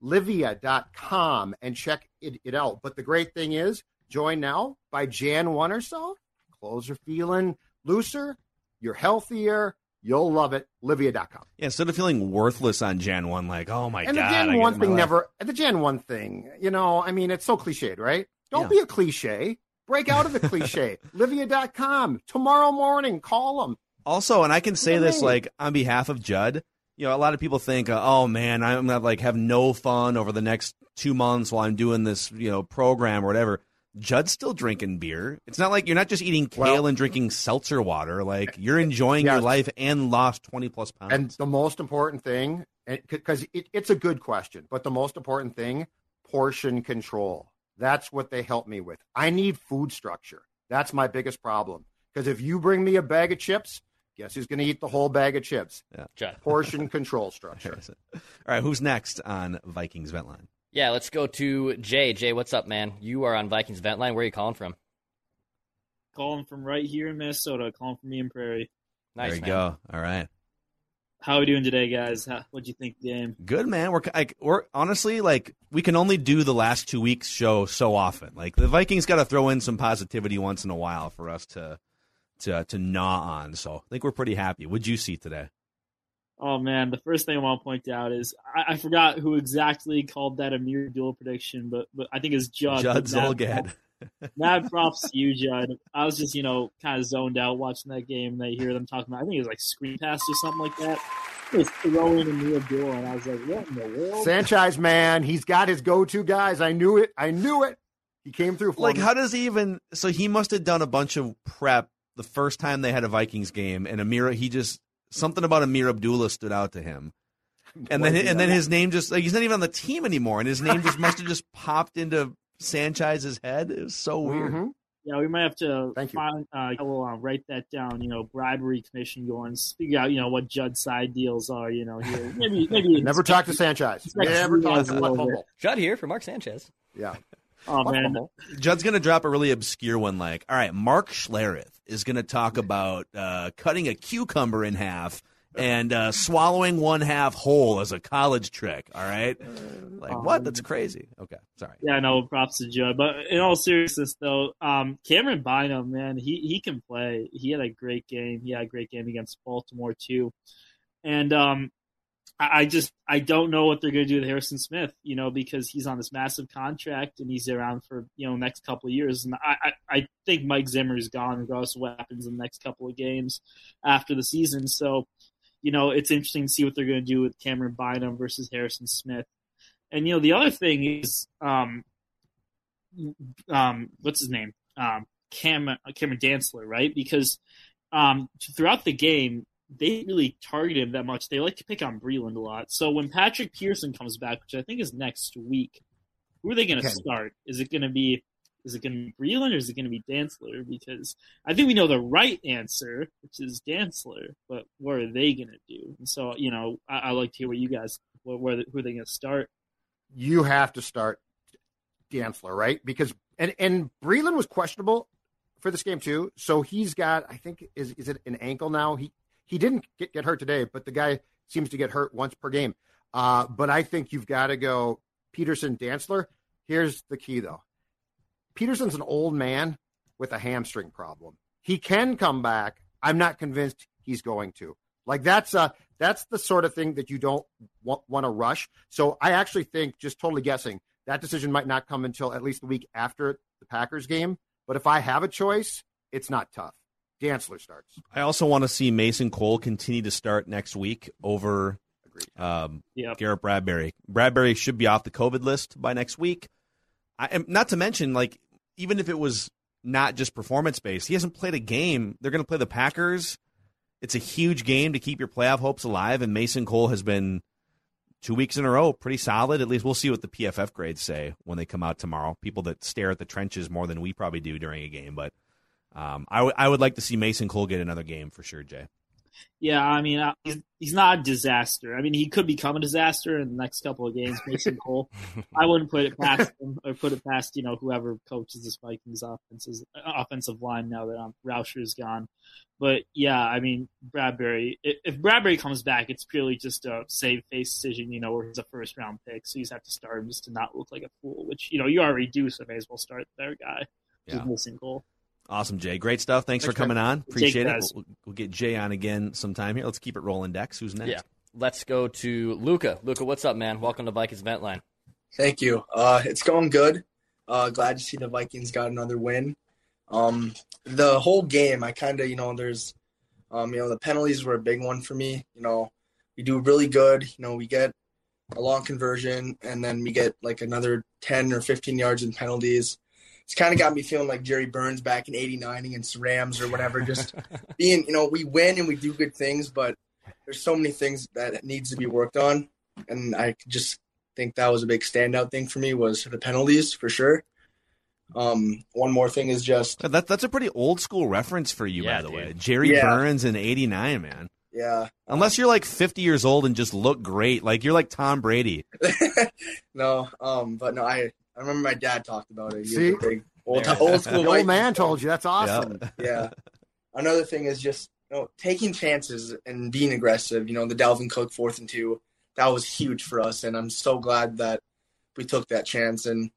livea.com and check it, it out. But the great thing is, join now by Jan 1 or so. Clothes are feeling looser. You're healthier. You'll love it. Livea.com. Yeah, instead of feeling worthless on Jan 1, like, oh my and God. And the Jan 1 thing never, the Jan 1 thing, you know, I mean, it's so cliched, right? Don't Yeah. be a cliche. Break out of the cliche. Livea.com. Tomorrow morning, call them. Also, and I can say this mean? like on behalf of Judd. You know, a lot of people think, uh, "Oh man, I'm gonna like have no fun over the next two months while I'm doing this, you know, program or whatever." Judd's still drinking beer. It's not like you're not just eating kale Well- and drinking seltzer water. Like you're enjoying your life and lost twenty plus pounds. And the most important thing, eh, because it, it's a good question, but the most important thing, portion control. That's what they help me with. I need food structure. That's my biggest problem. Because if you bring me a bag of chips, guess who's going to eat the whole bag of chips? Judd. Portion control structure. All right, who's next on Vikings Vent Line? Yeah, let's go to Jay. Jay, what's up, man? You are on Vikings Vent Line. Where are you calling from? calling from right here in Minnesota, calling from Eden Prairie. there you go. All right. How are we doing today, guys? How, what'd you think game? Good man. We're like we're honestly like we can only do the last two weeks show so often. Like the Vikings got to throw in some positivity once in a while for us to to to gnaw on. So I think we're pretty happy. What'd you see today? Oh man, the first thing I want to point out is I, I forgot who exactly called that Ameer Abdullah prediction, but but I think it's Judd. Judd But mad Zulgad. Mad props to you, Judd. I was just, you know, kind of zoned out watching that game, and I hear them talking about. I think it was like screen pass or something like that. It was throwing Ameer Abdullah, and I was like, "What in the world?" Sanchez, man, he's got his go-to guys. I knew it. I knew it. He came through for Like me. how does he even? So he must have done a bunch of prep the first time they had a Vikings game, and Amira he just something about Ameer Abdullah stood out to him. And then and then his name just like he's not even on the team anymore, and his name just must have just popped into Sanchez's head. It was so weird. Mm-hmm. Yeah, we might have to Thank you. find, uh, we'll uh, write that down. You know, bribery commission going, figure out, you know, what Judd's side deals are. You know, here maybe maybe Never talk to Sanchez. Never talk to a little Judd here for Mark Sanchez. Yeah. Oh man, Judd's gonna drop a really obscure one, like, all right, Mark Schlereth is gonna talk about uh, cutting a cucumber in half and uh, swallowing one half whole as a college trick. All right, like what? That's crazy. Okay, sorry. Yeah, no, props to Judd. But in all seriousness, though, um, Camryn Bynum, man, he he can play. He had a great game. He had a great game against Baltimore too, and um, I, just I don't know what they're going to do with Harrison Smith, you know, because he's on this massive contract and he's around for you know next couple of years. And I I, I think Mike Zimmer is gone regardless of happens in the next couple of games after the season. So, you know, it's interesting to see what they're going to do with Camryn Bynum versus Harrison Smith. And you know, the other thing is, um, um, what's his name? Um, Cam Cameron Dantzler, right? Because um, throughout the game, they really target him that much. They like to pick on Breeland a lot. So when Patrick Peterson comes back, which I think is next week, who are they going to Okay. start? Is it going to be is it going to be Breeland or is it going to be Dantzler? Because I think we know the right answer, which is Dantzler, but what are they going to do? And so, you know, I, I like to hear what you guys, where, where who are they going to start? you have to start Dantzler, right? Because and and Breeland was questionable for this game too. So he's got, I think, is is it an ankle now? He he didn't get, get hurt today, but the guy seems to get hurt once per game. Uh, but I think you've got to go Peterson Dantzler. Here's the key though. Peterson's an old man with a hamstring problem. He can come back. I'm not convinced he's going to. Like that's uh that's the sort of thing that you don't want, want to rush. So I actually think, just totally guessing, that decision might not come until at least the week after the Packers game. But if I have a choice, it's not tough. Dantzler starts. I also want to see Mason Cole continue to start next week over um, Yep. Garrett Bradbury. Bradbury should be off the COVID list by next week. I am not to mention, like, even if it was not just performance based, he hasn't played a game. They're going to play the Packers. It's a huge game to keep your playoff hopes alive, and Mason Cole has been two weeks in a row pretty solid. At least we'll see what the PFF grades say when they come out tomorrow. People that stare at the trenches more than we probably do during a game, but um, I, w- I would like to see Mason Cole get another game for sure, Jay. Yeah, I mean, uh, he's, he's not a disaster. I mean, he could become a disaster in the next couple of games. Mason Cole, I wouldn't put it past him or put it past you know whoever coaches this Vikings offenses offensive line now that um, Rauscher is gone. But yeah, I mean, Bradbury. If, Bradbury comes back, it's purely just a save face decision. You know, where he's a first round pick, so you just have to start him just to not look like a fool. Which you know you already do, so may as well start their guy. Yeah. Mason Cole. Awesome, Jay. Great stuff. Thanks, for coming on. Appreciate Jake it. We'll, we'll get Jay on again sometime here. Let's keep it rolling. Dex, who's next? Yeah. Let's go to Luca. Luca, what's up, man? Welcome to Vikings Event Line. Thank you. Uh, it's going good. Uh, glad to see the Vikings got another win. Um, the whole game, I kind of, you know, there's, um, you know, the penalties were a big one for me. You know, we do really good. You know, we get a long conversion, and then we get like another 10 or 15 yards in penalties. It's kind of got me feeling like Jerry Burns back in '89 against the Rams or whatever. Just being, you know, we win and we do good things, but there's so many things that needs to be worked on, and I just think that was a big standout thing for me was the penalties for sure. Um, one more thing is just That, that's a pretty old school reference for you, Yeah, by the dude. way. Jerry Yeah. Burns in '89, man. yeah, Unless you're like 50 years old and just look great, like you're like Tom Brady. no, um, but no, I I remember my dad talked about it. He See? was a big Old, old school. The old man fan. told you. That's awesome. yeah. Another thing is just you know taking chances and being aggressive. You know the Dalvin Cook fourth and two that was huge for us, and I'm so glad that we took that chance and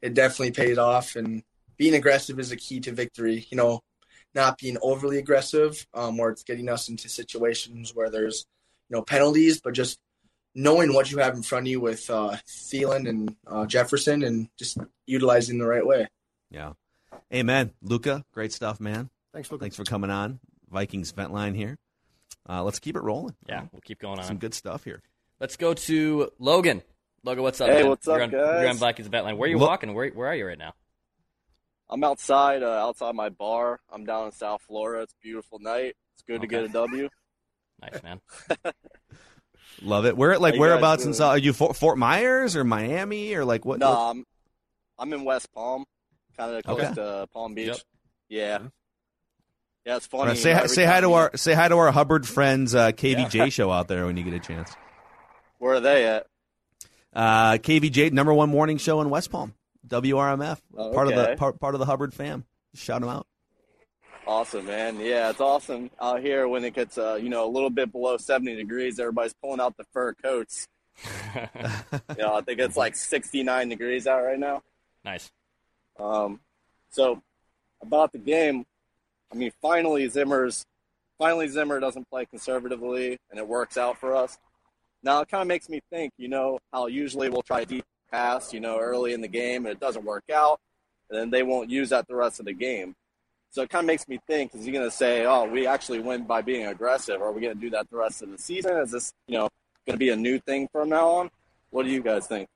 it definitely paid off. And being aggressive is a key to victory. You know, not being overly aggressive, um, where it's getting us into situations where there's you know penalties, but just knowing what you have in front of you with uh, Thielen and uh, Jefferson, and just utilizing the right way. Yeah. Amen. Luca, great stuff, man. Thanks, Luca. Thanks for coming on. Vikings vent line here. Uh, let's keep it rolling. Yeah, we'll keep going on. Some good stuff here. Let's go to Logan. Logan, what's up? Hey, man? what's up, you're on, guys? You're on Vikings event line. Where are you Lo- walking? Where Where are you right now? I'm outside, uh, outside my bar. I'm down in South Florida. It's a beautiful night. It's good to get a W. Nice, man. Love it. Where like How you whereabouts in? South? Are you Fort, Fort Myers or Miami or like what? No, what- I'm, I'm in West Palm, kind of close Okay. to Palm Beach. Yep. Yeah. Yeah, it's funny. right, say you know, hi, say hi to our say hi to our Hubbard friends uh, KVJ show out there when you get a chance. Where are they at? Uh, KVJ number one morning show in West Palm. WRMF Oh, part of the part, part of the Hubbard fam. Shout them out. Awesome, man. Yeah, it's awesome out here when it gets, uh, you know, a little bit below 70 degrees. Everybody's pulling out the fur coats. you know, I think it's like 69 degrees out right now. Nice. Um, so about the game, I mean, finally Zimmer's, finally Zimmer doesn't play conservatively, and it works out for us. Now it kind of makes me think, you know, how usually we'll try deep pass, you know, early in the game, and it doesn't work out, and then they won't use that the rest of the game. So it kind of makes me think: Is he going to say, "Oh, we actually win by being aggressive"? Are we going to do that the rest of the season? Is this, you know, going to be a new thing from now on? What do you guys think?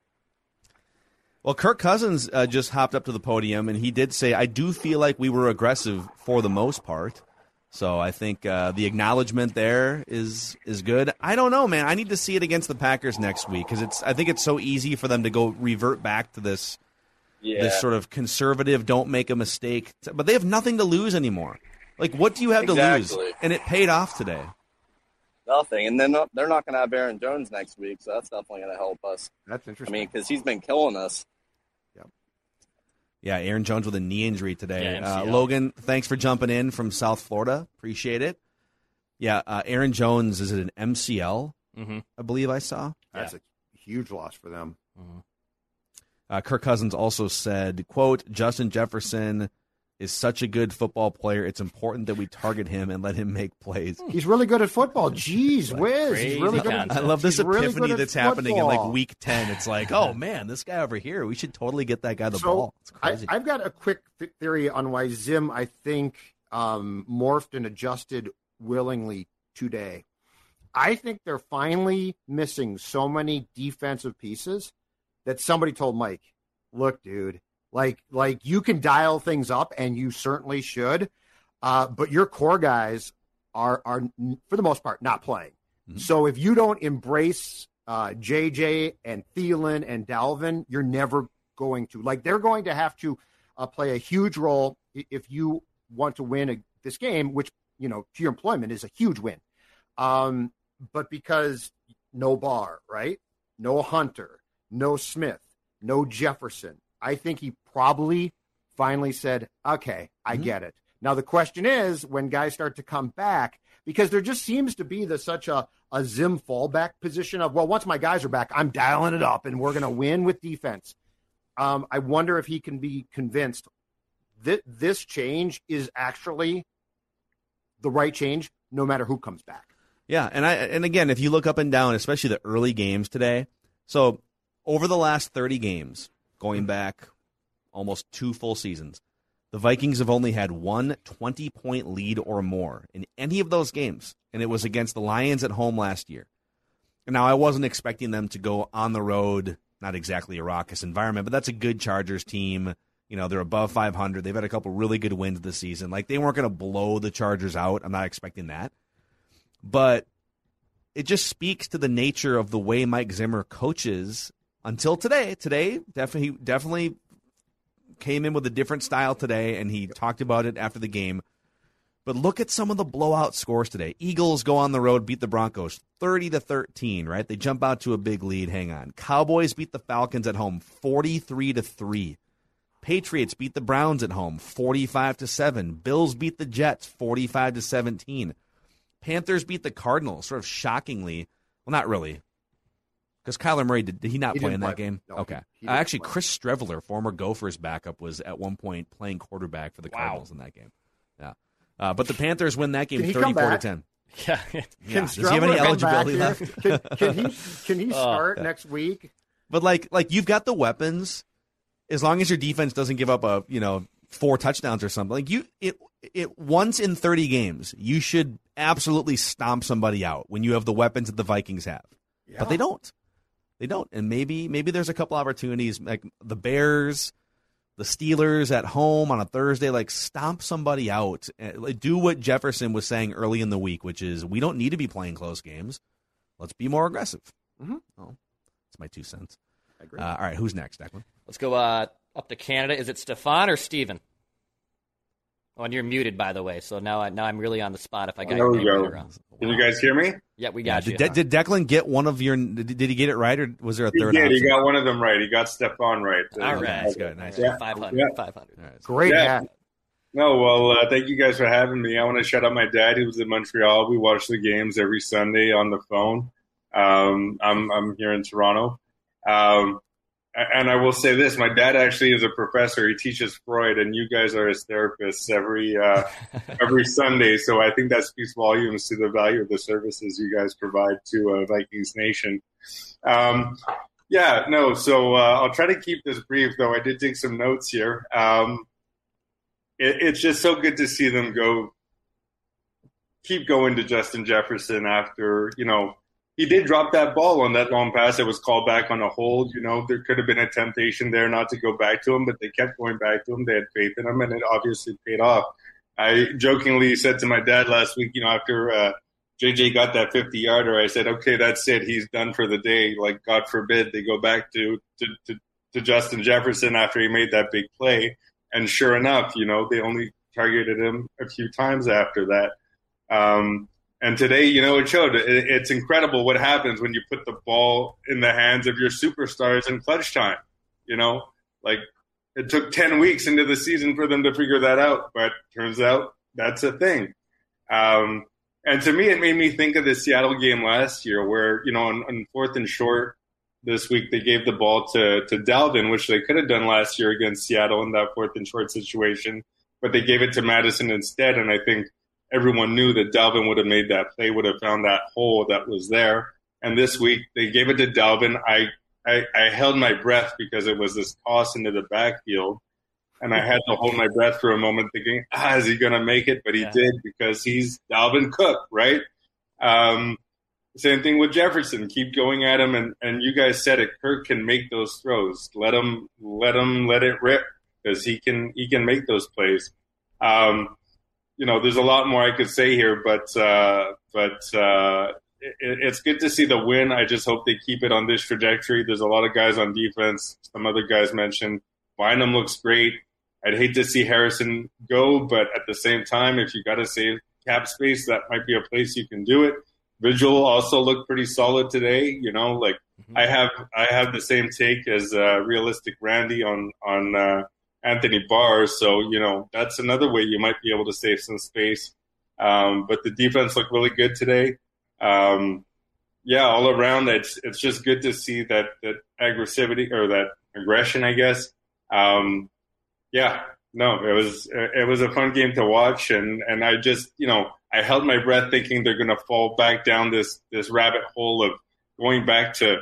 Well, Kirk Cousins uh, just hopped up to the podium and he did say, "I do feel like we were aggressive for the most part." So I think uh, the acknowledgement there is is good. I don't know, man. I need to see it against the Packers next week because it's. I think it's so easy for them to go revert back to this Yeah. this sort of conservative, don't make a mistake. But they have nothing to lose anymore. Like, what do you have to lose? And it paid off today. Nothing, and then they're not going to have Aaron Jones next week, so that's definitely going to help us. That's interesting. I mean, because he's been killing us. Yeah, Yeah, Aaron Jones with a knee injury today. Yeah, uh, Logan, thanks for jumping in from South Florida. Appreciate it. Yeah, uh, Aaron Jones is it an MCL? Mm-hmm. I believe I saw. That's a huge loss for them. Uh, Kirk Cousins also said, "quote Justin Jefferson is such a good football player. It's important that we target him and let him make plays." He's really good at football. Jeez whiz. He's really good at I love this he's really epiphany at that's happening in like week ten. It's like, oh man, this guy over here, we should totally get that guy the So, ball. It's I, crazy. I've got a quick th- theory on why Zim, I think, um, morphed and adjusted willingly today. I think they're finally missing so many defensive pieces that somebody told Mike, "Look, dude, like like you can dial things up, and you certainly should, uh, but your core guys are are for the most part not playing. So if you don't embrace uh, JJ and Thielen and Dalvin, you're never going to like. They're going to have to uh, play a huge role if you want to win a, this game, which you know to your employment is a huge win. Um, but because no Barr, right? No Hunter, no Smith, no Jefferson. I think he probably finally said, "Okay, I get it." Now the question is, when guys start to come back, because there just seems to be the such a a Zim fallback position of, well, once my guys are back, I'm dialing it up, and we're going to win with defense. Um, I wonder if he can be convinced that this change is actually the right change, no matter who comes back. Yeah, and I and again, if you look up and down, especially the early games today, so over the last 30 games, going mm-hmm. back almost two full seasons, the Vikings have only had one 20 point lead or more in any of those games, and it was against the Lions at home last year. Now, I wasn't expecting them to go on the road, not exactly a raucous environment, but that's a good Chargers team. You know, they're above 500. They've had a couple really good wins this season. Like, they weren't going to blow the Chargers out. I'm not expecting that but it just speaks to the nature of the way Mike Zimmer coaches until today. Today, definitely, he definitely came in with a different style today, and he talked about it after the game. But look at some of the blowout scores today. Eagles go on the road, beat the Broncos 30 to 13, right? They jump out to a big lead. Hang on. Cowboys beat the Falcons at home 43 to 3. Patriots beat the Browns at home 45 to 7. Bills beat the Jets 45 to 17. Panthers beat the Cardinals sort of shockingly. Well, not really. Because Kyler Murray did, did he not He play didn't in that play. game? No, okay. he- he Uh, actually, play. Chris Streveler, former Gophers backup, was at one point playing quarterback for the Cardinals in that game. Yeah. Uh, but the Panthers win that game Can he come 34 to 10. Yeah. Yeah. Can Does he have any eligibility left? Can, can he can he Oh. start next week? But like like you've got the weapons as long as your defense doesn't give up a, you know, four touchdowns or something. Like you it it once in 30 games, you should absolutely stomp somebody out when you have the weapons that the Vikings have. But they don't. They don't. And maybe maybe there's a couple opportunities like the Bears, the Steelers at home on a Thursday like stomp somebody out. Uh, Do what Jefferson was saying early in the week, which is we don't need to be playing close games. Let's be more aggressive. Mhm. Oh, that's my two cents. I agree. Uh, all right, who's next, Declan? Let's go uh, up to Canada. Is it Stefan or Steven? Oh, and you're muted, by the way. So now, I, now I'm really on the spot if I got There your we name go. right around. Can you guys hear me? Yeah, we Yeah, got did, you. De- did Declan get one of your? Did, did he get it right, or was there a He third? did. He got one of them right. He got Stefan right. All right. That's good. Nice. Yeah. 500. Yeah. 500. Great Yeah. hat. No, well, uh, thank you guys for having me. I want to shout out my dad. He was in Montreal. We watch the games every Sunday on the phone. Um, I'm I'm here in Toronto, um, a- and I will say this: my dad actually is a professor. He teaches Freud, and you guys are his therapists every uh, every Sunday. So I think that speaks volumes to the value of the services you guys provide to uh, Vikings Nation. Um, yeah, no. So uh, I'll try to keep this brief, though. I did take some notes here. Um, it, it's just so good to see them go, keep going to Justin Jefferson after you know he did drop that ball on that long pass. It was called back on a hold. You know there could have been a temptation there not to go back to him, but they kept going back to him. They had faith in him, and it obviously paid off. I jokingly said to my dad last week, you know, after uh, JJ got that 50 yarder, I said, okay, that's it. He's done for the day. Like, God forbid they go back to, to, to, to Justin Jefferson after he made that big play. And sure enough, you know, they only targeted him a few times after that. Um, and today, you know, it showed. It, it's incredible what happens when you put the ball in the hands of your superstars in clutch time. You know, like it took 10 weeks into the season for them to figure that out, but turns out that's a thing. Um, and to me, it made me think of the Seattle game last year where, you know, on, on fourth and short this week, they gave the ball to, to Dalvin, which they could have done last year against Seattle in that fourth and short situation, but they gave it to Mattison instead. And I think everyone knew that Dalvin would have made that play, would have found that hole that was there. And this week, they gave it to Dalvin. I, I, I held my breath because it was this toss into the backfield. And I had to hold my breath for a moment thinking, ah, is he going to make it? But he did because he's Dalvin Cook, right? Um, same thing with Jefferson. Keep going at him. And, and you guys said it. Kirk can make those throws. Let him, let him, let it rip because he can, he can make those plays. Um, you know, there's a lot more I could say here, but, uh, but, uh, it, it's good to see the win. I just hope they keep it on this trajectory. There's a lot of guys on defense. Some other guys mentioned. Bynum looks great. I'd hate to see Harrison go, but at the same time, if you got to save cap space, that might be a place you can do it. Vigil also looked pretty solid today. You know, like I have I have the same take as uh, realistic Randy on on uh, Anthony Barr. So you know that's another way you might be able to save some space. Um, but the defense looked really good today. Um, yeah, all around, it's it's just good to see that that aggressivity or that aggression, I guess. Um, yeah, no, it was it was a fun game to watch, and and I just you know I held my breath thinking they're going to fall back down this this rabbit hole of going back to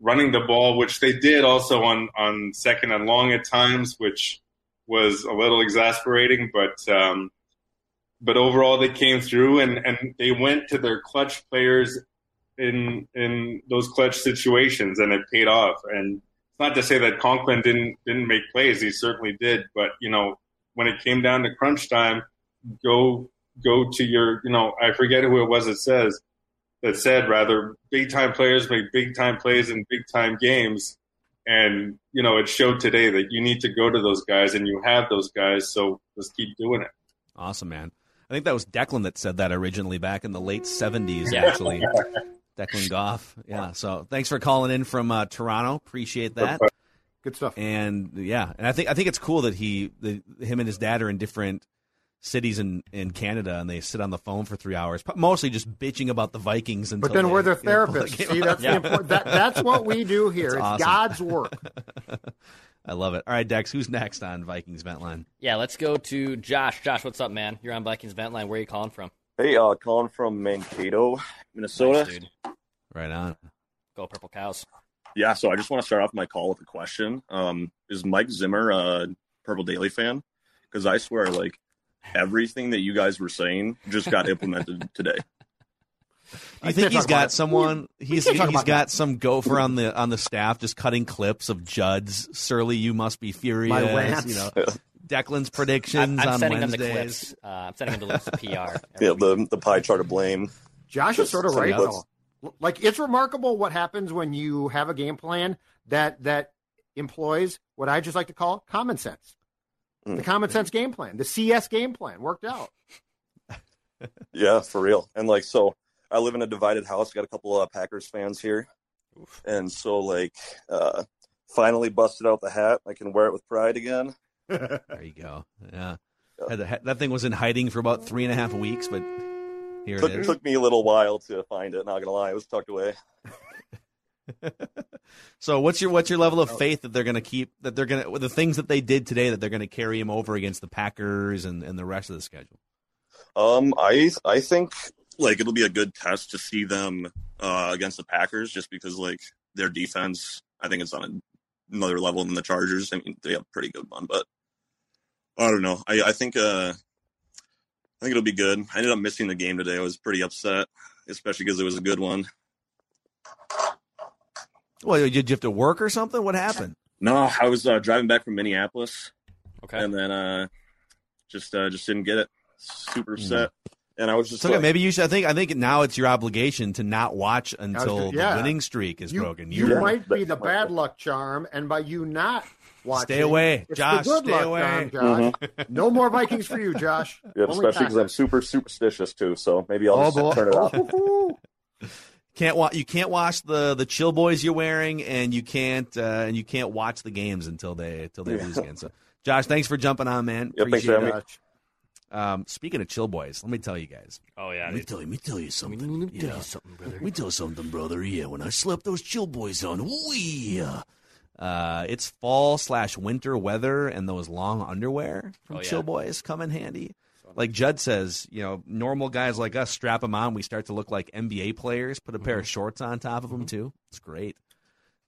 running the ball, which they did also on on second and long at times, which was a little exasperating, but. Um, but overall they came through and, and they went to their clutch players in in those clutch situations and it paid off. And it's not to say that Conklin didn't didn't make plays, he certainly did. But you know, when it came down to crunch time, go go to your you know, I forget who it was It says that said rather big time players make big time plays in big time games. And, you know, it showed today that you need to go to those guys and you have those guys, so just keep doing it. Awesome, man. I think that was Declan that said that originally back in the late 70s, actually. Declan Goff. Yeah. So thanks for calling in from uh, Toronto. Appreciate that. Good stuff. And yeah, and I think I think it's cool that he, the, him and his dad are in different cities in, in Canada, and they sit on the phone for three hours, mostly just bitching about the Vikings. Until But then they, we're their you know, therapists. See, out. that's the important. That, that's what we do here. It's It's, awesome. God's work. I love it. All right, Dex, who's next on Vikings Vent Line? Yeah, let's go to Josh. Josh, what's up, man? You're on Vikings Vent Line. Where are you calling from? Hey, uh, calling from Mankato, Minnesota. Nice, dude. Right on. Go Purple Cows. Yeah, so I just want to start off my call with a question. Um, is Mike Zimmer a Purple Daily fan? Because I swear, like everything that you guys were saying just got implemented today. I think he's got someone. We He's can't talk he's got some gopher on the on the staff just cutting clips of Judd's Surly. You must be furious. My rants. You know, Declan's predictions I'm, I'm on sending Wednesdays. them the clips. Uh, I'm sending them the clips to PR. Yeah, the the pie chart of blame. Josh is sort of right though. Like it's remarkable what happens when you have a game plan that that employs what I just like to call common sense. Mm. The common sense game plan, the CS game plan worked out. Yeah, for real. And like, so I live in a divided house. Got a couple of Packers fans here, and so like, uh, finally busted out the hat. I can wear it with pride again. There you go. Yeah, Had the- that thing was in hiding for about three and a half weeks, but here took, it is. took me a little while to find it. Not gonna lie, it was tucked away. So what's your what's your level of faith that they're going to keep that they're going to the things that they did today that they're going to carry him over against the Packers and, and the rest of the schedule? Um, I I think like it'll be a good test to see them uh, against the Packers, just because like their defense, I think it's on another level than the Chargers. I mean, they have a pretty good one, but I don't know. I I think uh, I think it'll be good. I ended up missing the game today. I was pretty upset, especially because it was a good one. Well, did you have to work or something? What happened? No, I was uh, driving back from Minneapolis. Okay. And then uh, just uh, just didn't get it. Super upset. And I was just So okay, like, maybe you should. I think I think now it's your obligation to not watch until yeah. the winning streak is You, broken. you You're- might be the bad luck charm, and by you not watching, Stay away, it's Josh, The good stay luck away. charm, Josh. no more Vikings for you, Josh. Yeah, Only especially because I'm super superstitious too. So maybe I'll Oh, just boy. turn it off. can't wa- you can't watch the the chill boys you're wearing, and you can't uh, and you can't watch the games until they until they Yeah. lose again. So, Josh, thanks for jumping on, man. Yeah, thanks for Appreciate having it. Um, speaking of chill boys, let me tell you guys. Oh yeah, Let me tell you, let me tell you something. Let me tell you something, brother. Let me tell you something, brother. Yeah, when I slept those chill boys on, ooh, yeah. Uh, it's fall slash winter weather, and those long underwear from Oh, yeah. Chill Boys come in handy. Like Judd says, you know, normal guys like us strap them on. We start to look like NBA players. Put a pair of shorts on top of them too. It's great.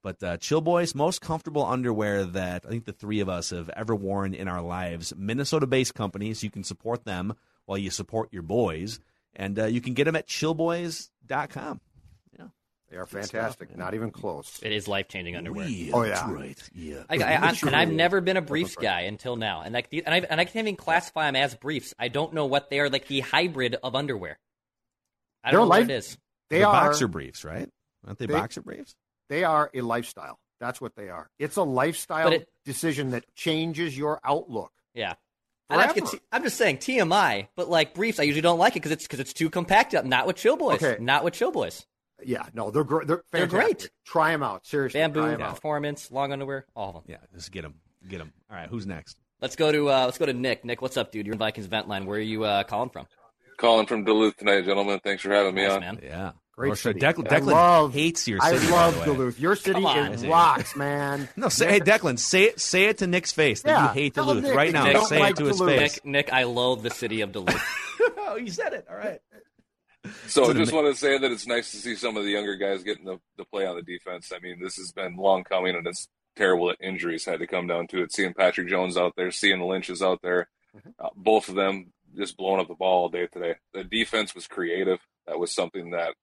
But uh, Chill Boys, most comfortable underwear that I think the three of us have ever worn in our lives. Minnesota-based companies. You can support them while you support your boys, and uh, you can get them at chillboys.com. Yeah, They are fantastic. Not even close. It is life changing underwear. oh yeah, right. Yeah. I, I, I, and I've never been a briefs guy until now, and like, the, and I and I can't even classify them as briefs. I don't know what they are, like the hybrid of underwear. I don't They're know what it is. They They're are boxer briefs, right? Aren't they, They- boxer briefs? They are a lifestyle. That's what they are. It's a lifestyle it- decision that changes your outlook. Yeah. And that's Forever. good- I'm just saying TMI, but like briefs, I usually don't like it because it's because it's too compact. Not with Chill Boys. Okay. Not with Chill Boys. Yeah, no, they're gr- they're They're great. Try them out. Seriously, Bamboo Bamboo, 'em out. performance, long underwear, all of them. Yeah, just get them. Get them. All right, who's next? Let's go to uh, let's go to Nick. Nick, what's up, dude? You're in Vikings vent line. Where are you uh, calling from? Calling from Duluth tonight, gentlemen. Thanks for having me Nice, on. man. Yeah. Great Or city. Declan, I Declan love- hates your I city. by love the way. Duluth. Your city is rocks, man. No, say, hey Declan, say it. Say it to Nick's face that Yeah, you hate tell Duluth Nick right that now. you don't Say like it to his face. Nick, Nick, I loathe the city of Duluth. oh, you said it. All right. So I just ama- want to say that it's nice to see some of the younger guys getting the, the play on the defense. I mean, this has been long coming, and it's terrible that injuries had to come down to it. Seeing Patrick Jones out there, seeing the Lynches out there, uh, both of them just blowing up the ball all day today. The defense was creative. That was something that,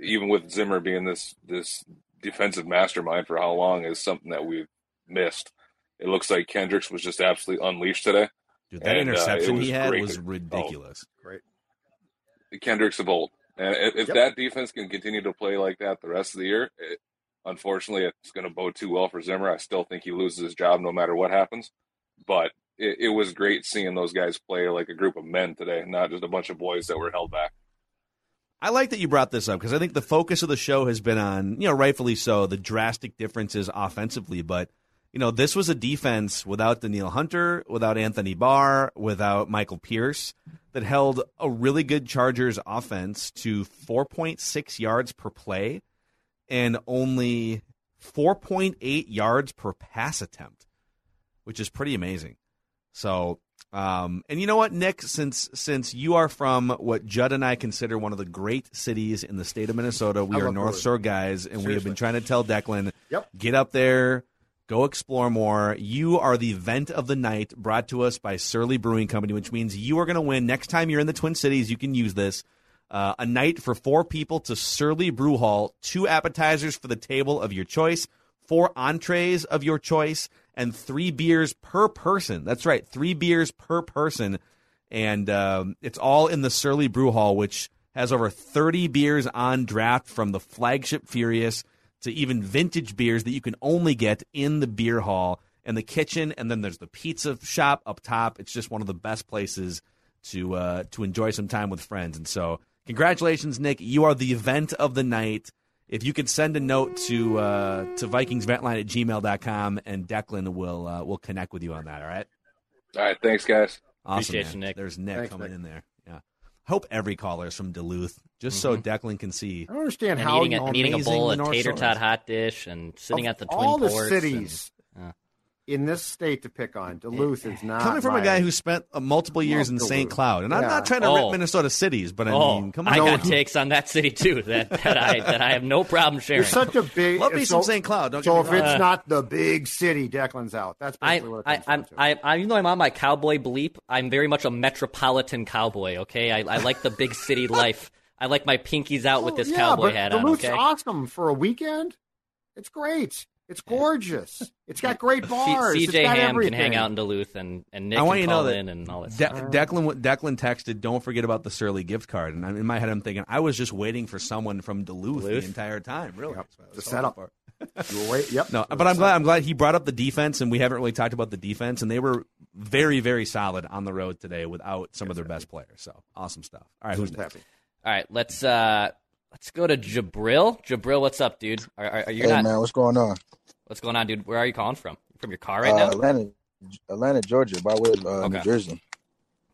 even with Zimmer being this this defensive mastermind for how long, is something that we've missed. It looks like Kendricks was just absolutely unleashed today. Dude, that And, uh, interception was he had great was to- oh, ridiculous. Great. Kendricks a old. And if, if Yep. that defense can continue to play like that the rest of the year, it, unfortunately, it's going to bode too well for Zimmer. I still think he loses his job no matter what happens. But it, it was great seeing those guys play like a group of men today, not just a bunch of boys that were held back. I like that you brought this up because I think the focus of the show has been on, you know, rightfully so, the drastic differences offensively. But you know, this was a defense without Danielle Hunter, without Anthony Barr, without Michael Pierce that held a really good Chargers offense to 4.6 yards per play and only 4.8 yards per pass attempt, which is pretty amazing. So, um, and you know what, Nick, since since you are from what Judd and I consider one of the great cities in the state of Minnesota, we I are North Shore guys, and we have been trying to tell Declan, Yep. get up there, go explore more. You are the event of the night, brought to us by Surly Brewing Company, which means you are going to win. Next time you're in the Twin Cities, you can use this. Uh, a night for four people to Surly Brew Hall, two appetizers for the table of your choice, four entrees of your choice, and three beers per person. That's right, three beers per person. And um, it's all in the Surly Brew Hall, which has over 30 beers on draft from the flagship Furious to even vintage beers that you can only get in the beer hall and the kitchen. And then there's the pizza shop up top. It's just one of the best places to uh, to enjoy some time with friends. And so, congratulations, Nick. You are the event of the night. If you could send a note to uh, to VikingsVentline at gmail.com and Declan will uh, will connect with you on that. All right. All right, thanks, guys. Awesome, Appreciate man. you, Nick. There's Nick Thanks, coming Nick. in there. Yeah. Hope every caller is from Duluth, just so mm-hmm. Declan can see. I don't understand And how eating, a, eating a bowl of tater tot hot dish and sitting Of at the Twin all the Ports cities and- in this state to pick on, Duluth is not Coming from my- a guy who spent uh, multiple years in St. Duluth. Cloud, and I'm Yeah. not trying to Oh. rip Minnesota cities, but I oh, mean, come on. I got takes on that city too that, that I that I have no problem sharing. You're such a big. Love me so- some St. Cloud. Don't so get if me wrong. it's not the big city, Declan's out. That's I, basically what it I, comes I'm, down to. I, I, even though I'm on my cowboy bleep, I'm very much a metropolitan cowboy. Okay, I, I like the big city life. I like my pinkies out with this yeah, cowboy but hat on. Duluth's Okay, awesome for a weekend. It's great. It's gorgeous. It's got great C- bars. It's CJ Ham everything. can hang out in Duluth, and and Nick I want can you to call know that in and all that. De- stuff. Declan Declan texted, "Don't forget about the Surly gift card." And I'm, in my head, I'm thinking, I was just waiting for someone from Duluth, Duluth? the entire time. Really, Yep. That's what I The setup. hoping You were wait, yep. No, but I'm glad. I'm glad he brought up the defense, and we haven't really talked about the defense, and they were very, very solid on the road today without some of their best players. So awesome stuff. All right, who's next? happy? All right, let's uh let's go to Jabril. Jabril, what's up, dude? Are, are, are you Hey not? man, what's going on? What's going on, dude? Where are you calling from? From your car right uh, now? Atlanta, Atlanta, Georgia, by way of uh, Okay. New Jersey.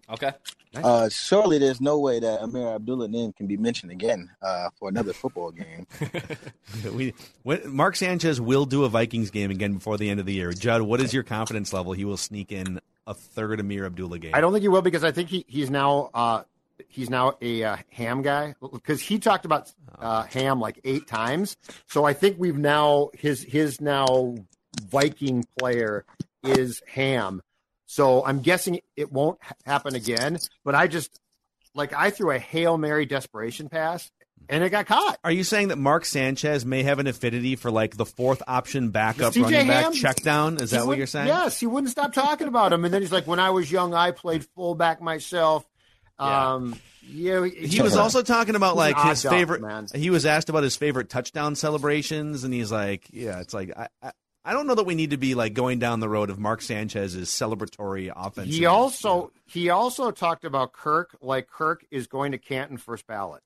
Okay. Uh, surely there's no way that Ameer Abdullah name can be mentioned again uh, for another football game. we when, Mark Sanchez will do a Vikings game again before the end of the year. Judd, what is your confidence level? He will sneak in a third Ameer Abdullah game. I don't think he will because I think he, he's now uh, he's now a uh, ham guy because he talked about uh, ham like eight times. So I think we've now his his now Viking player is ham. So I'm guessing it won't happen again. But I just like I threw a hail mary desperation pass and it got caught. Are you saying that Mark Sanchez may have an affinity for like the fourth option backup running back Ham? check down? Is that what you're saying? Yes, he wouldn't stop talking about him. And then he's like, when I was young, I played fullback myself. Um, yeah, He was also talking about like his duck, favorite. man. He was asked about his favorite touchdown celebrations, and he's like, "Yeah, it's like I, I, I don't know that we need to be like going down the road of Mark Sanchez's celebratory offense." He also he also talked about Kirk like Kirk is going to Canton first ballot.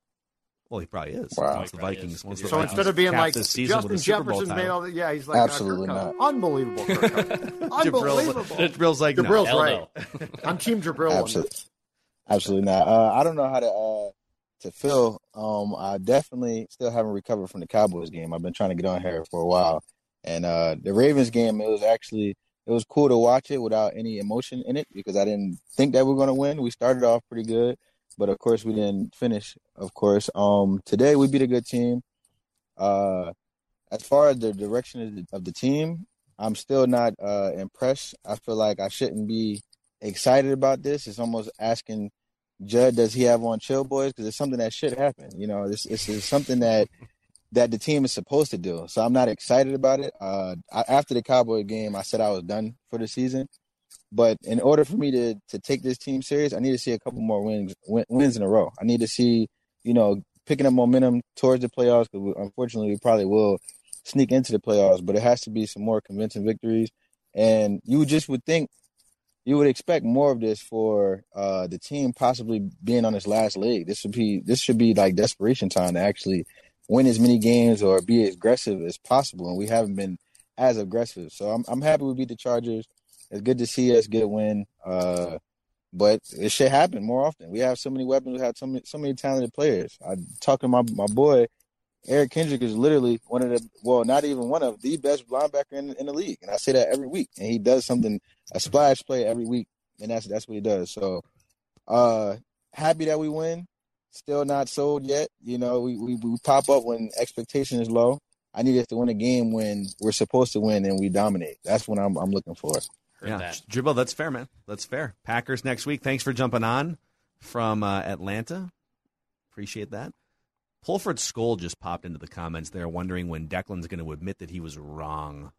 well, he probably is. Wow. Once the Vikings. Once the So Vikings instead of being like Justin with a Super Bowl Jefferson's made all the, yeah, he's like uh, Absolutely Kirk not. Cousins. unbelievable. Kirk Cousins. unbelievable. Jabril's like, no. Jabril's Hell right. I'm Team Jabril. on this. Absolutely, absolutely not. Uh, I don't know how to uh, to feel. Um, I definitely still haven't recovered from the Cowboys game. I've been trying to get on here for a while, and uh, the Ravens game. It was actually it was cool to watch it without any emotion in it because I didn't think that we were going to win. We started off pretty good, but of course we didn't finish. Of course, um, today we beat a good team. Uh, as far as the direction of the, of the team, I'm still not uh, impressed. I feel like I shouldn't be excited about this. It's almost asking Judd, does he have on chill boys? Because it's something that should happen. You know, this, is something that that the team is supposed to do. So I'm not excited about it. Uh, I, after the Cowboy game, I said I was done for the season. But in order for me to to take this team serious, I need to see a couple more wins win, wins in a row. I need to see, you know, picking up momentum towards the playoffs. Because unfortunately, we probably will sneak into the playoffs, but it has to be some more convincing victories. And you just would think you would expect more of this for uh, the team possibly being on its last leg. This would be this should be like desperation time to actually win as many games or be as aggressive as possible. And we haven't been as aggressive. So I'm I'm happy we beat the Chargers. It's good to see us get a win. Uh, but it should happen more often. We have so many weapons. We have so many so many talented players. I talking to my my boy Eric Kendrick is literally one of the well, not even one of the best linebacker in, in the league, and I say that every week. And he does something a splash play every week, and that's that's what he does. So, uh, happy that we win. Still not sold yet. You know, we, we, we pop up when expectation is low. I need us to win a game when we're supposed to win and we dominate. That's what I'm I'm looking for. yeah, dribble. That's fair, man. That's fair. Packers next week. Thanks for jumping on from uh, Atlanta. Appreciate that. Pulford Skol just popped into the comments there, wondering when Declan's going to admit that he was wrong.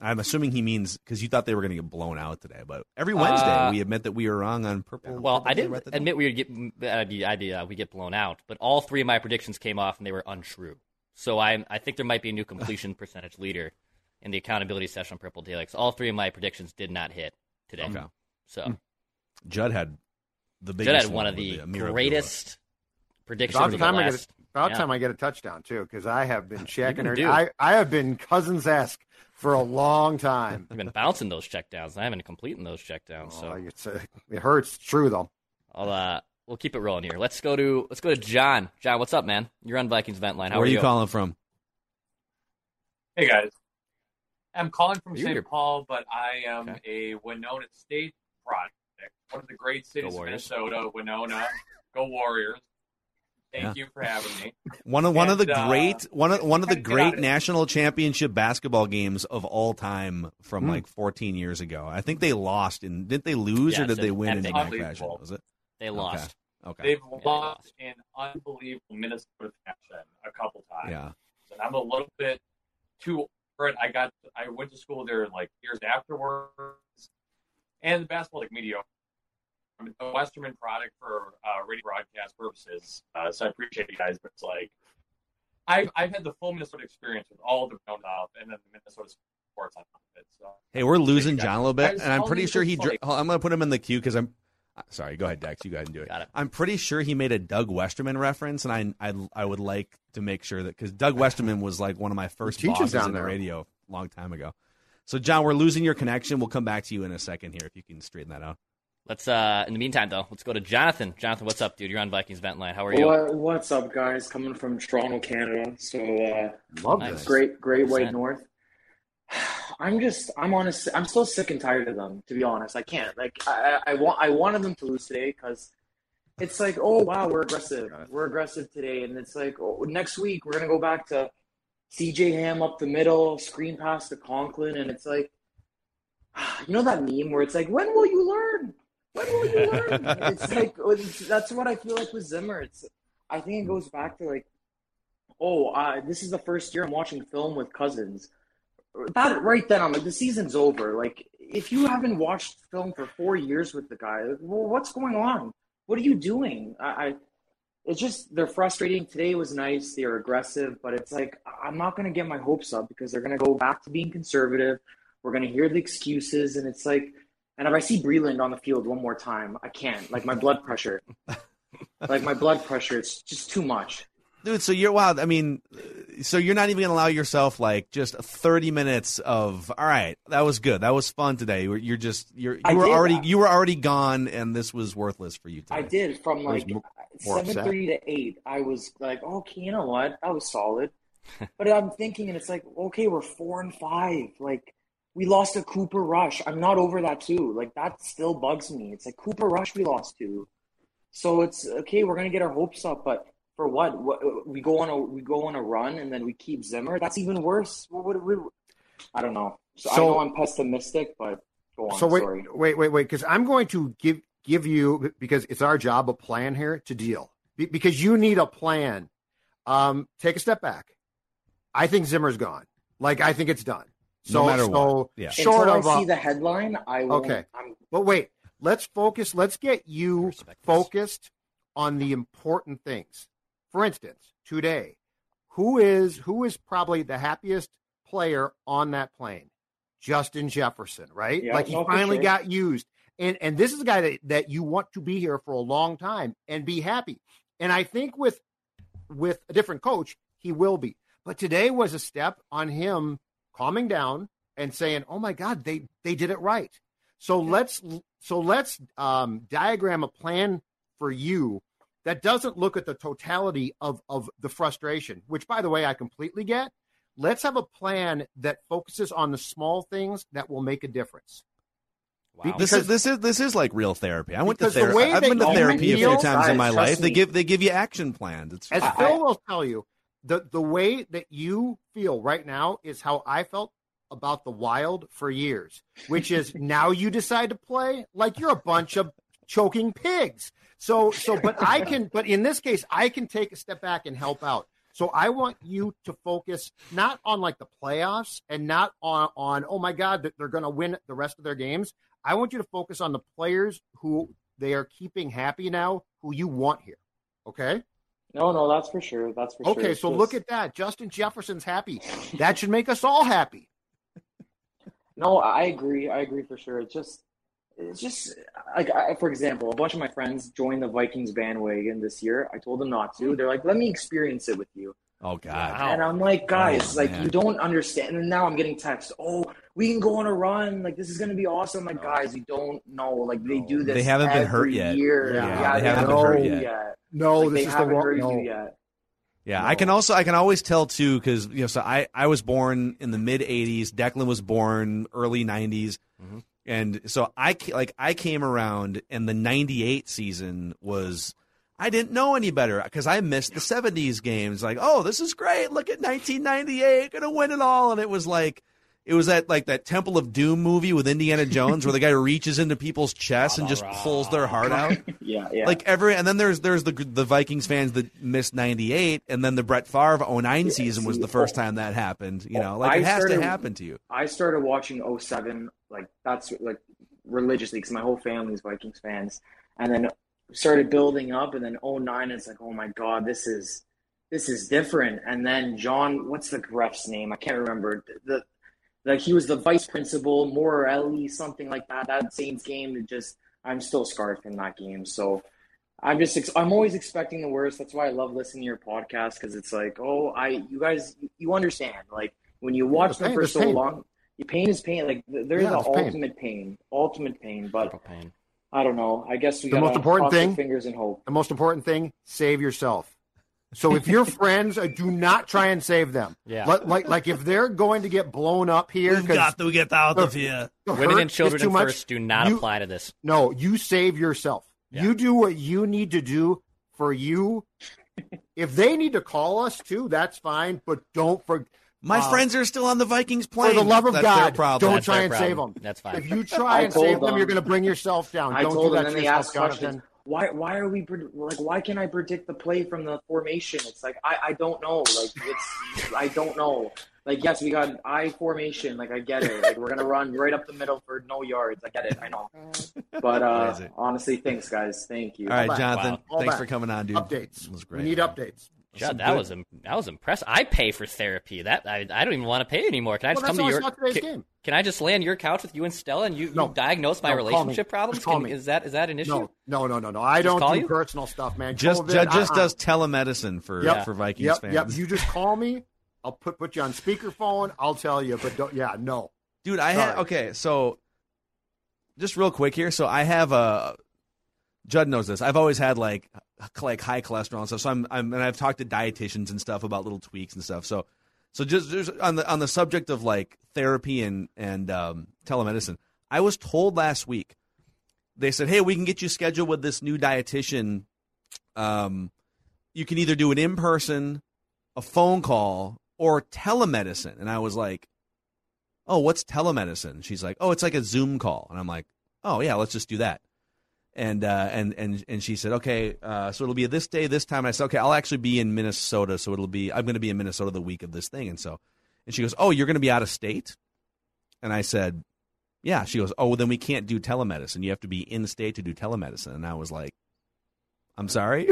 I'm assuming he means because you thought they were going to get blown out today, but every Wednesday Uh, we admit that we were wrong on purple. Well, Purple I didn't admit we would get uh, the idea we get blown out, but all three of my predictions came off and they were untrue. So I I think there might be a new completion percentage leader in the accountability session on Purple Daily. 'cause all three of my predictions did not hit today. Okay. So Judd had the Judd biggest had one of with the Ameer greatest predictions About of time the I get a, about yeah. time I get a touchdown too, because I have been checking been her. due. I I have been cousins esque for a long time. I've been bouncing those checkdowns. I haven't completing those checkdowns. Oh, So it's, uh, it hurts. True though. I'll uh, we'll keep it rolling here. Let's go to let's go to John. John, what's up, man? You're on Vikings vent line. How Where are are you calling from? Hey guys, I'm calling from You're St. Paul, but I am a Winona State product. One of the great cities of Minnesota, Winona. Go Warriors! Thank Yeah. you for having me. One of one of the And, uh, great one of one of the great national championship basketball games of all time from Hmm. like 14 years ago. I think they lost and didn't they lose Yeah, or did they win in epic back unbelievable. fashion? Was it? They lost. Okay. They've lost in unbelievable Minnesota fashion a couple times. Yeah. And I'm a little bit too over it. I got I went to school there like years afterwards, and the basketball like mediocre. I'm a Westerman product for uh, radio broadcast purposes, uh, so I appreciate you guys. But it's like I've I've had the full Minnesota experience with all the ground up and then the Minnesota sports on top of it. So Hey, we're losing guys. John a little bit, and I'm pretty sure just he. Dr- like- I'm going to put him in the queue because I'm. uh, Sorry, go ahead, Dex. You go ahead and do it. Got it. I'm pretty sure he made a Doug Westerman reference, and I I, I would like to make sure that because Doug Westerman was like one of my first teaches bosses down the radio a long time ago. So, John, we're losing your connection. We'll come back to you in a second here if you can straighten that out. Let's uh in the meantime though, let's go to Jonathan. Jonathan, what's up, dude? You're on Vikings vent line. How are you? What, what's up, guys? Coming from Toronto, Canada. So, uh, Love Nice. great, great white 100%. north. I'm just, I'm honest, I'm so sick and tired of them. To be honest, I can't. Like, I, I I want, I wanted them to lose today because it's like, oh wow, we're aggressive, we're aggressive today, and it's like, oh, next week we're gonna go back to C.J. Ham up the middle, screen pass to Conklin, and it's like, you know that meme where it's like, when will you learn? When will you learn? it's like that's what I feel like with Zimmer. It's I think it goes back to like, oh, uh, this is the first year I'm watching film with Cousins. That right then, I'm like, the season's over. Like, if you haven't watched film for four years with the guy, like, well, what's going on? What are you doing? I, I it's just they're frustrating. Today was nice. They were aggressive, but it's like I'm not going to get my hopes up because they're going to go back to being conservative. We're going to hear the excuses, and it's like, and if I see Breeland on the field one more time, I can't. Like my blood pressure, like my blood pressure, it's just too much. Dude, so you're wow. I mean, so you're not even gonna allow yourself like just 30 minutes of all right. That was good. That was fun today. You're, you're just you're you I were already that. you were already gone, and this was worthless for you. Today. I did from like mo- more seven upset. thirty to eight. I was like, okay, you know what? That was solid. but I'm thinking, and it's like, okay, we're four and five. Like we lost to Cooper Rush. I'm not over that too. Like that still bugs me. It's like Cooper Rush we lost to. So it's okay. We're gonna get our hopes up, but for what? what we go on a we go on a run and then we keep Zimmer. That's even worse. What, what, what, I don't know. So, I know I'm pessimistic, but go on. So wait, Sorry. wait, wait, wait, because I'm going to give give you because it's our job a plan here to deal because you need a plan. Um, take a step back. I think Zimmer's gone. Like I think it's done. So, No matter so what. Yeah. short Until of I a- see the headline, I will. Okay. I'm But wait, let's focus. Let's get you focused on the important things. For instance, today, who is who is probably the happiest player on that plane? Justin Jefferson, right? Yeah, like he finally sure. got used. And and this is a guy that, that you want to be here for a long time and be happy. And I think with with a different coach, he will be. But today was a step on him calming down and saying, "Oh my God, they they did it right." So let's so let's um, diagram a plan for you that doesn't look at the totality of of the frustration, which by the way I completely get. Let's have a plan that focuses on the small things that will make a difference. Be- This is this is this is like real therapy. I went to Because the therapy. way I've been to you therapy a few feel- times in my life. trust They give they give you action plans. It's As fine. Phil will tell you, the the way that you feel right now is how I felt about the Wild for years, which is now you decide to play like you're a bunch of choking pigs. So so but I can but in this case I can take a step back and help out. So I want you to focus not on like the playoffs and not on on oh my god that they're going to win the rest of their games. I want you to focus on the players who they are keeping happy now who you want here. Okay? No, no, that's for sure. That's for sure. Okay, so just- look at that. Justin Jefferson's happy. That should make us all happy. No, I agree. I agree for sure. It's just, it's just like, I, for example, a bunch of my friends joined the Vikings bandwagon this year. I told them not to. They're like, "Let me experience it with you." Oh God! And I'm like, guys, Oh, like man. you don't understand. And now I'm getting texts. Oh, we can go on a run. Like this is gonna be awesome. Like oh. guys, you don't know. Like they do this. They haven't been hurt yet. Year. Yeah, they haven't been hurt yet. No, Like, this they is the haven't wrong- hurt no. you yet. Yeah, I can also I can always tell too because you know so I I was born in the mid '80s. Declan was born early '90s, mm-hmm. and so I like I came around and the '98 season was I didn't know any better because I missed the '70s games. Like, oh, this is great! Look at 1998, gonna win it all, and it was like. It was that like that Temple of Doom movie with Indiana Jones where the guy reaches into people's chests and just pulls their heart out. yeah, yeah. Like every, and then there's there's the the Vikings fans that missed '98, and then the Brett Favre 09 season was the oh. first oh. time that happened. You oh, know, like I it has started- to happen to you. I started watching 07, like that's like religiously because my whole family's Vikings fans, and then started building up, and then 09, it's like, oh my god, this is this is different. And then John, what's the ref's name? I can't remember. The like he was the vice principal, Morelli, something like that. That Saints game, it just I'm still scarred from that game. So I'm just ex- I'm always expecting the worst. That's why I love listening to your podcast because it's like, oh, I you guys you understand like when you watch there's them pain- for there's so pain. long, the pain is pain. Like they're Yeah, the there's pain. ultimate pain. ultimate pain. But I don't know. I guess we The most important thing, fingers and hope. the most important thing, save yourself. So if your friends, uh, do not try and save them. Yeah. Like, like, like if they're going to get blown up here, We've 'cause got to get out the- of here. Women and children too much, first do not you- apply to this. No, you save yourself. You do what you need to do for you. if they need to call us too, that's fine. But don't for My uh, friends are still on the Vikings plane. For the love of That's their God, problem. don't That's try and problem. save them. That's fine. If you try and save told them, you're going to bring yourself down. I don't told do them, that and to they yourself, asked. Jonathan. Why? Why are we like? Why can I predict the play from the formation? It's like I, I don't know. Like it's I don't know. Like yes, we got I formation. Like I get it. Like we're gonna run right up the middle for no yards. I get it. I know. But uh, honestly, thanks guys. Thank you. All right, Jonathan. Wow. All Thanks back. for coming on, dude. Updates. It was great. We great. need updates. God, that good- was that was impressive. I pay for therapy. That I, I don't even want to pay anymore. Can I Well, just come to how your? can, game. can I just lay on your couch with you and Stella and you, No. you diagnose my No, relationship problems? Call Can- me. Is that is that an issue? No, no, no, no, no. I Just don't call do you? personal stuff, man. Just COVID, ju- just uh-uh. does telemedicine for Yep. for Vikings yep, fans. Yep. You just call me. I'll put put you on speakerphone. I'll tell you, but don't. Yeah, no. Dude, I had okay. So, just real quick here. So I have a. Judd knows this. I've always had like like high cholesterol and stuff. So I'm, I'm and I've talked to dietitians and stuff about little tweaks and stuff. So, so just, just on the on the subject of like therapy and and um, telemedicine, I was told last week. They said, "Hey, we can get you scheduled with this new dietitian. Um, you can either do an in person, a phone call, or telemedicine." And I was like, oh, what's telemedicine? She's like, oh, it's like a Zoom call. And I'm like, oh yeah, let's just do that. And uh, and and and she said, okay, uh, so it'll be this day, this time. And I said, okay, I'll actually be in Minnesota, so it'll be I'm going to be in Minnesota the week of this thing. And so, and she goes, oh, you're going to be out of state. And I said, yeah. She goes, oh, well, then we can't do telemedicine. You have to be in state to do telemedicine. And I was like, I'm sorry,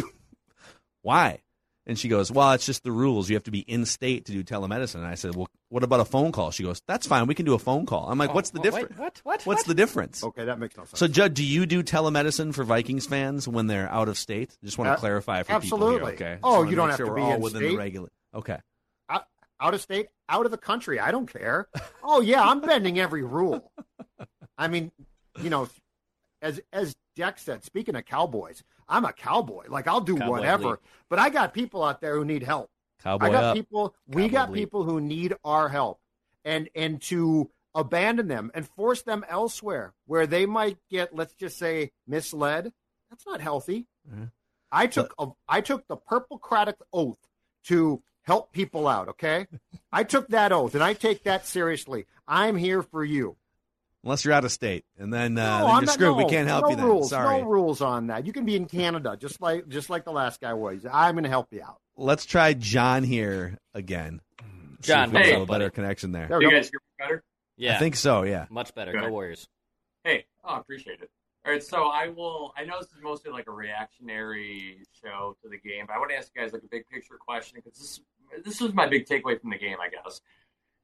why? And she goes, Well, it's just the rules. You have to be in state to do telemedicine. And I said, Well, what about a phone call? She goes, That's fine. We can do a phone call. I'm like, Oh, What's the wait, difference? what? What? What's the difference? Okay, that makes no sense. So, Judd, do you do telemedicine for Vikings fans when they're out of state? Just want to Uh, clarify for absolutely. people here. Okay. Oh, you don't have sure to be all in within state. the regular. Okay. out of state, out of the country. I don't care. Oh yeah, I'm bending every rule. I mean, you know, as as Deck said, speaking of cowboys, I'm a cowboy. Like I'll do Cowboy whatever. But I got people out there who need help. Cowboy I got up. people. We got people who need our help, and and to abandon them and force them elsewhere where they might get, let's just say, misled. That's not healthy. Mm-hmm. I took a, I took the Purplecratic oath to help people out. Okay, I took that oath, and I take that seriously. I'm here for you. Unless you're out of state, and then, uh, No, then you're not- screwed. we can't help no you then. Rules, Sorry. No rules on that. You can be in Canada, just like just like the last guy was. I'm going to help you out. Let's try John here again. See John, if we what's have up, a better connection there. There you guys hear me better? Yeah. I think so. Yeah. Much better. Good. Go Warriors. Hey, oh, appreciate it. All right, so I will. I know this is mostly like a reactionary show to the game, but I want to ask you guys like a big picture question because this this was my big takeaway from the game. I guess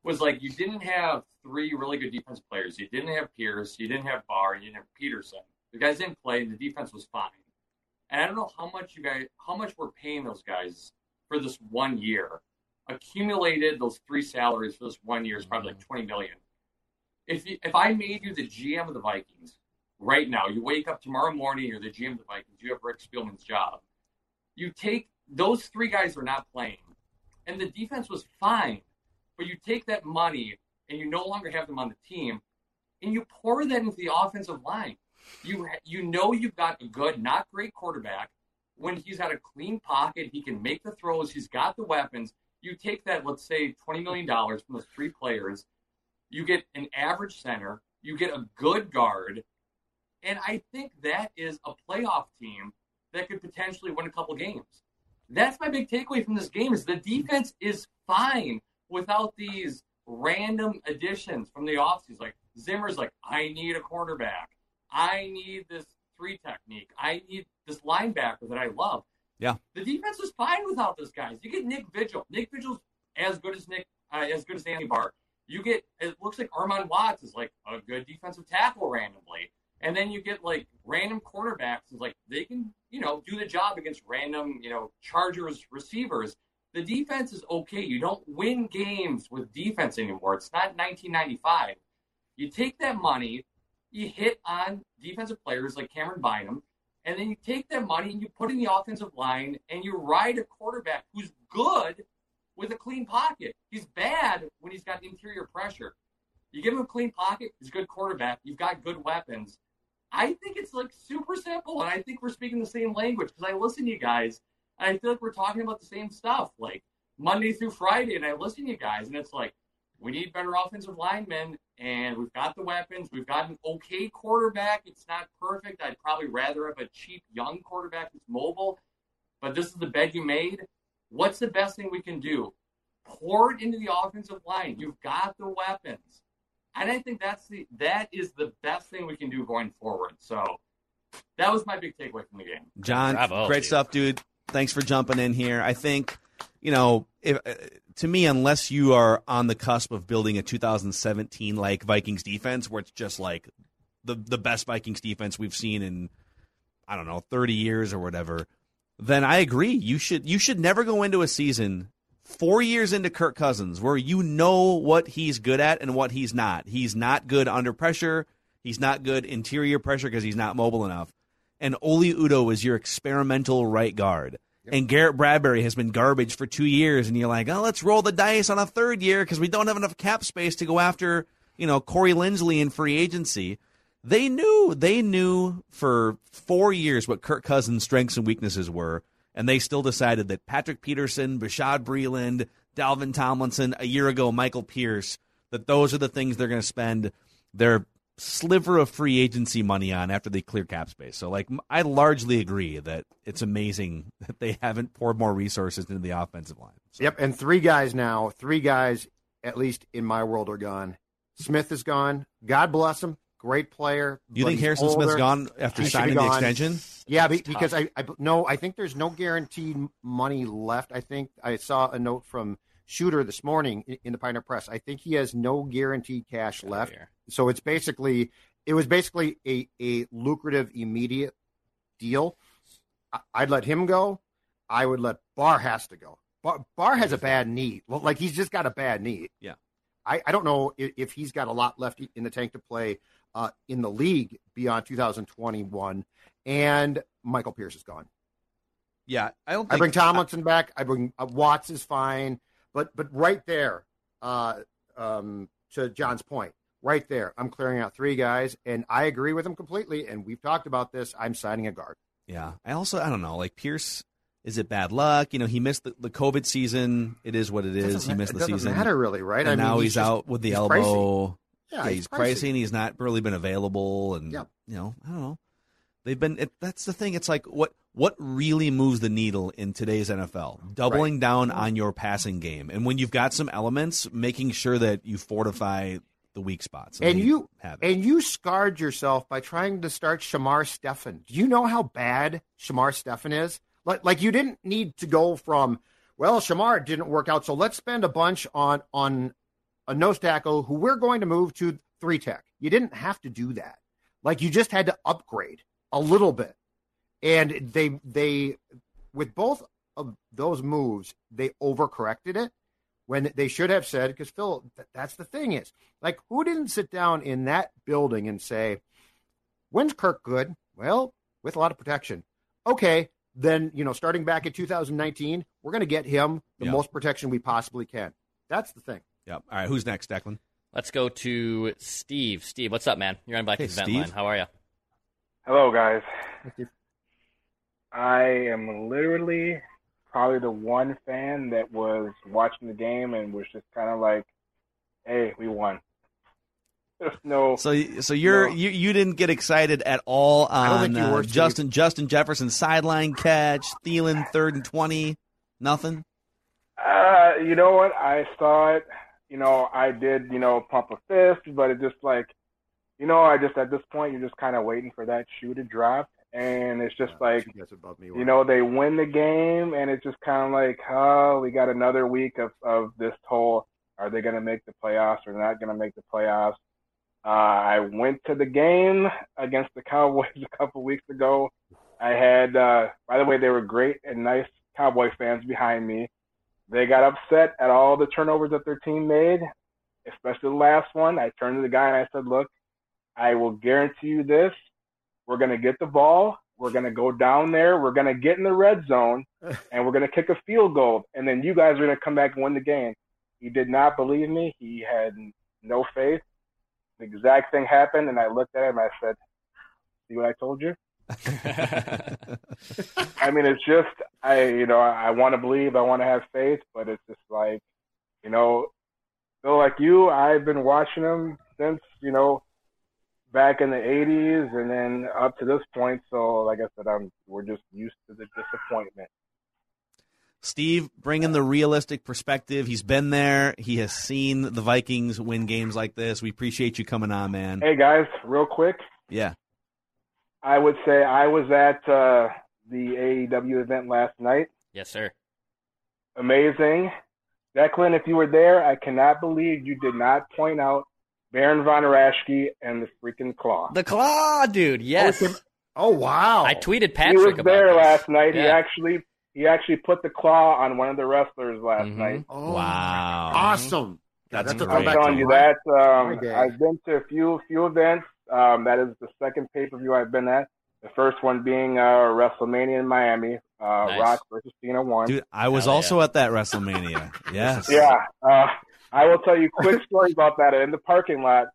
was like you didn't have three really good defensive players. You didn't have Pierce. You didn't have Barr. You didn't have Peterson. The guys didn't play, and the defense was fine. And I don't know how much you guys, how much we're paying those guys for this one year. Accumulated those three salaries for this one year is probably like mm-hmm. twenty million if you, if I made you the GM of the Vikings right now, you wake up tomorrow morning, you're the GM of the Vikings, you have Rick Spielman's job. You take those three guys are not playing, and the defense was fine, but you take that money and you no longer have them on the team, and you pour that into the offensive line. You you know you've got a good, not great quarterback. When he's a clean pocket, he can make the throws. He's got the weapons. You take that, let's say, twenty million dollars from those three players you get an average center, you get a good guard, and I think that is a playoff team that could potentially win a couple games. That's my big takeaway from this game is the defense is fine without these random additions from the offseason. Like Zimmer's like, I need a quarterback. I need this three technique. I need this linebacker that I love. Yeah. The defense is fine without those guys. You get Nick Vigil. Nick Vigil's as good as Nick, uh, as good as Andy Barr. You get it looks like Armon Watts is like a good defensive tackle randomly, and then you get like random cornerbacks is like they can you know do the job against random you know Chargers receivers. The defense is okay. You don't win games with defense anymore. It's not 1995. You take that money, you hit on defensive players like Camryn Bynum, and then you take that money and you put in the offensive line and you ride a quarterback who's good with a clean pocket. He's bad when he's got interior pressure. You give him a clean pocket, he's a good quarterback. You've got good weapons. I think it's like super simple, and I think we're speaking the same language because I listen to you guys, and I feel like we're talking about the same stuff, like Monday through Friday, and I listen to you guys, and it's like we need better offensive linemen, and we've got the weapons. We've got an okay quarterback. It's not perfect. I'd probably rather have a cheap young quarterback that's mobile, but this is the bed you made. What's the best thing we can do? Pour it into the offensive line. You've got the weapons. And I think that's the that is the best thing we can do going forward. So that was my big takeaway from the game. John, Bravo, great dude. stuff, dude. Thanks for jumping in here. I think, you know, if, uh, to me, unless you are on the cusp of building a 2017 like Vikings defense, where it's just like the the best Vikings defense we've seen in, I don't know, 30 years or whatever, then I agree. You should you should never go into a season four years into Kirk Cousins where you know what he's good at and what he's not. He's not good under pressure. He's not good interior pressure because he's not mobile enough. And Oli Udoh is your experimental right guard. And Garrett Bradbury has been garbage for two years, and you're like, oh, let's roll the dice on a third year because we don't have enough cap space to go after, you know, Corey Linsley in free agency. They knew, they knew for four years what Kirk Cousins' strengths and weaknesses were, and they still decided that Patrick Peterson, Bashaud Breeland, Dalvin Tomlinson, a year ago, Michael Pierce, that those are the things they're going to spend their sliver of free agency money on after they clear cap space. So, like, I largely agree that it's amazing that they haven't poured more resources into the offensive line. Yep, and three guys now, three guys at least in my world are gone. Smith is gone. God bless him. Great player. You think Harrison Smith's gone after He signing the extension? Yeah, That's because tough. I, I no, I think there's no guaranteed money left. I think I saw a note from Shooter this morning in- in the Pioneer Press. I think he has no guaranteed cash left. So it's basically it was basically a, a lucrative immediate deal. I- I'd let him go. I would let Barr has to go. Bar, Bar has a bad knee. Well, like he's just got a bad knee. Yeah. I, I don't know if, if he's got a lot left in the tank to play uh, in the league beyond 2021. And Michael Pierce is gone. Yeah, I don't. I bring Tomlinson back. I bring uh, Watts is fine, but but right there, uh, um, to John's point, right there, I'm clearing out three guys, and I agree with him completely. And we've talked about this. I'm signing a guard. Yeah, I also I don't know. Like Pierce, is it bad luck? You know, he missed the, the COVID season. It is what it is. He missed it the doesn't season. matter really, right? And I mean, now he's he's, just- out with the he's elbow. pricey. Yeah, he's, he's pricing. He's not really been available, and Yep. you know, I don't know. They've been. It, that's the thing. It's like what what really moves the needle in today's NFL? Doubling down on your passing game, and when you've got some elements, making sure that you fortify the weak spots. and they you and you scarred yourself by trying to start Shamar Stephen. Do you know how bad Shamar Stephen is? Like, like you didn't need to go from well, Shamar didn't work out, so let's spend a bunch on on a nose tackle who we're going to move to three tech. You didn't have to do that. Like you just had to upgrade a little bit, and they they with both of those moves they overcorrected it when they should have said because Phil, th- that's the thing is like who didn't sit down in that building and say, "When's Kirk good?" Well, with a lot of protection. Okay, then you know, starting back in 2019, we're going to get him the Yeah. most protection we possibly can. That's the thing. Yep. All right. Who's next, Declan? Let's go to Steve. Steve, what's up, man? You're on Vikings Hey, Vent Steve. Line. How are you? Hello, guys. I am literally probably the one fan that was watching the game and was just kind of like, "Hey, we won." There's no. So, so you're No. you, you didn't get excited at all I don't on think you uh, were, Steve. Justin Justin Jefferson sideline catch, Thielen third and twenty, nothing. Uh, you know what? I saw it. You know, I did. You know, pump a fist, but it just like, you know, I just at this point, you're just kind of waiting for that shoe to drop, and it's just like, That's above me. you know, they win the game, and it's just kind of like, oh, we got another week of of this whole. Are they going to make the playoffs or not going to make the playoffs? Uh, I went to the game against the Cowboys a couple weeks ago. I had, uh, by the way, they were great and nice Cowboy fans behind me. They got upset at all the turnovers that their team made, especially the last one. I turned to the guy and I said, Look, I will guarantee you this. We're going to get the ball. We're going to go down there. We're going to get in the red zone and we're going to kick a field goal. And then you guys are going to come back and win the game. He did not believe me. He had no faith. The exact thing happened. And I looked at him and I said, See what I told you? I mean, it's just I, you know, I want to believe, I want to have faith, but it's just like, you know, so like you, I've been watching them since you know back in the '80s, and then up to this point. So, like I said, I'm we're just used to the disappointment. Steve bringing the realistic perspective. He's been there. He has seen the Vikings win games like this. We appreciate you coming on, man. Hey guys, real quick, Yeah. I would say I was at uh, the AEW event last night. Yes, sir. amazing. Declan, if you were there, I cannot believe you did not point out Baron von Raschke and the freaking claw. The claw, dude. Yes. Oh wow! I tweeted he was about there this. last night. He actually he actually put the claw on one of the wrestlers last Mm-hmm. night. Oh, Wow. Awesome. That's That's great. I'm telling you my- that. Um, my. I've been to a few few events. Um, that is the second pay per view I've been at. The first one being uh, WrestleMania in Miami. Uh, Nice. Rock versus Cena one. Dude, I was also at that WrestleMania. Yes. Yeah. Uh, I will tell you a quick story about that. In the parking lot,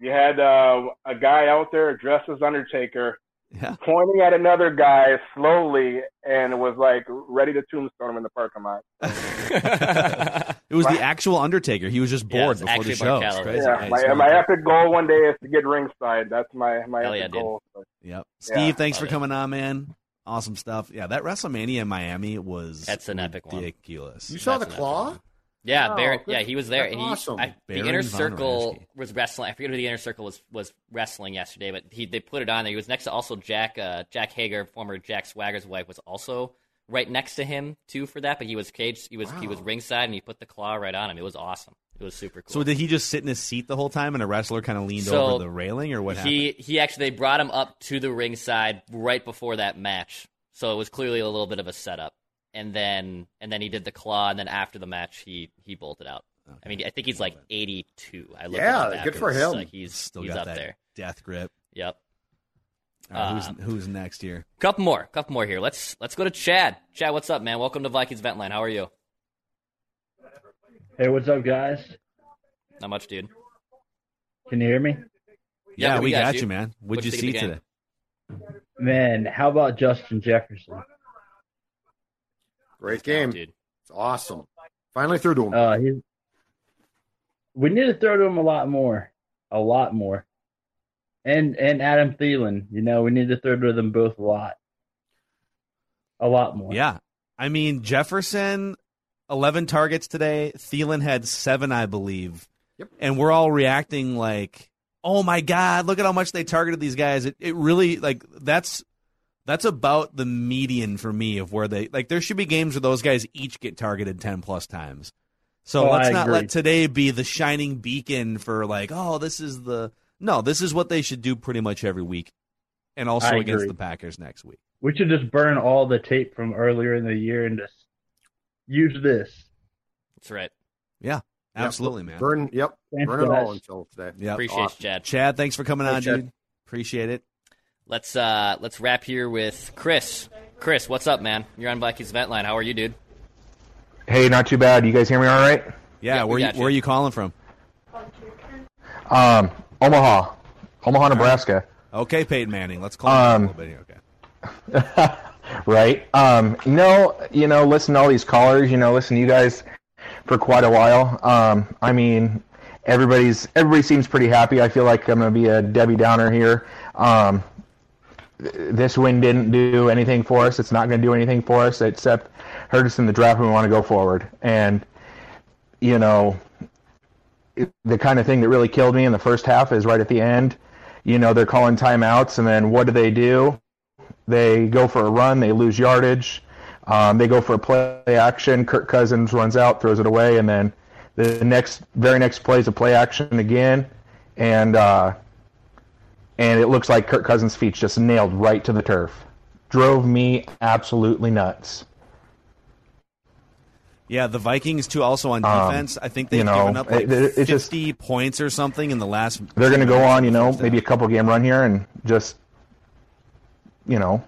you had uh, a guy out there dressed as Undertaker Yeah. pointing at another guy slowly and was like ready to tombstone him in the parking lot. It was the actual Undertaker. He was just bored it's before the show. Mark It's Calaway. crazy. Yeah, my, my epic goal one day is to get ringside. That's my my Hell epic yeah, goal. So, Yep. Yeah. Steve, thanks for it. coming on, man. Awesome stuff. Yeah, that WrestleMania in Miami was That's an epic one. ridiculous. You saw That's the an claw? Yeah, Oh, Baron. good. Yeah, he was there. That's He, awesome. I, the inner circle Raschke. was wrestling. I forget who the inner circle was was wrestling yesterday, but he they put it on there. He was next to also Jack uh, Jack Hager, former Jack Swagger's wife, was also right next to him too for that. But he was caged. He was he was ringside, and he put the claw right on him. It was awesome. It was super cool. So did he just sit in his seat the whole time and a wrestler kind of leaned So, over the railing or what happened? he he actually they brought him up to the ringside right before that match. So it was clearly a little bit of a setup. And then and then he did the claw, and then after the match, he he bolted out. I mean, I think he's like 82. I looked Yeah, it good for him. Like he's Still he's got up that there. death grip. Yep. All right, who's, Um, who's next here? Couple more, couple more here. Let's let's go to Chad. Chad, what's up, man? Welcome to Vikings Vent Line. How are you? Hey, what's up, guys? Not much, dude. Can you hear me? Yeah, we we, got got, you. you, man. What'd What'd you you see think of the today? Man, how about Justin Jefferson? Great game. dude. It's awesome. Finally threw to him. Uh, he, we need to throw to him a lot more, a lot more, and and Adam Thielen. You know, we need to throw to them both a lot, a lot more. Yeah. I mean, Jefferson, 11 targets today. Thielen had seven, I believe. Yep. And we're all reacting like, oh my God, look at how much they targeted these guys. It, it really, like, that's. That's about the median for me of where they like. There should be games where those guys each get targeted ten plus times. So Oh, let's I not agree. let today be the shining beacon for like, oh, this is the no. This is what they should do pretty much every week, and also I against agree. the Packers next week. We should just burn all the tape from earlier in the year and just use this. That's right. Yeah, Yep. absolutely, man. Burn, yep. Thanks, Burn it all until today. Yeah, Appreciate you, Chad. Chad, thanks for coming on, Thanks, Chad. dude. Appreciate it. Let's uh let's wrap here with Chris. Chris, what's up, man? You're on Mackey's Vent Line. How are you, dude? Hey, not too bad. You guys hear me all right? Yeah, Yeah, where you, you. where are you calling from? Um, Omaha, Omaha, Nebraska. Okay, Peyton Manning. Let's call him Um, a little bit here. Okay. right? Um, no, you know, listen to all these callers. You know, listen to you guys for quite a while. Um, I mean, everybody's everybody seems pretty happy. I feel like I'm gonna be a Debbie Downer here. Um, th- this win didn't do anything for us. It's not going to do anything for us except hurt us in the draft when we want to go forward. And you know, it, the kind of thing that really killed me in the first half is right at the end. You know, they're calling timeouts, and then what do they do? They go for a run, they lose yardage. Um, they go for a play action. Kirk Cousins runs out, throws it away, and then the next, very next play is a play action again, and uh, and it looks like Kirk Cousins' feet just nailed right to the turf. Drove me absolutely nuts. Yeah, the Vikings too. Also on Um, defense, I think they've know, given up like it- it- it's just- fifty points or something in the last. They're going to go on, you know, maybe a couple game run here, and just, you know,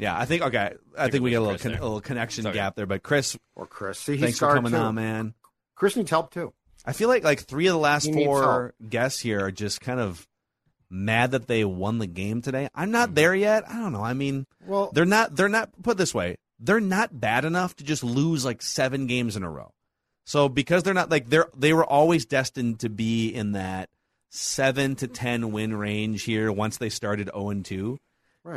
Yeah, I think okay. I think we got a little con- a little connection Sorry. gap there. But Chris, Or Chris. See, he's thanks for coming too. on, man. Chris needs help too. I feel like like three of the last needs four guests here are just kind of mad that they won the game today. I'm not mm. there yet. I don't know. I mean, Well- they're not. They're not. Put it this way, they're not bad enough to just lose like seven games in a row. So because they're not like they're they were always destined to be in that seven to ten win range here once they started zero and two,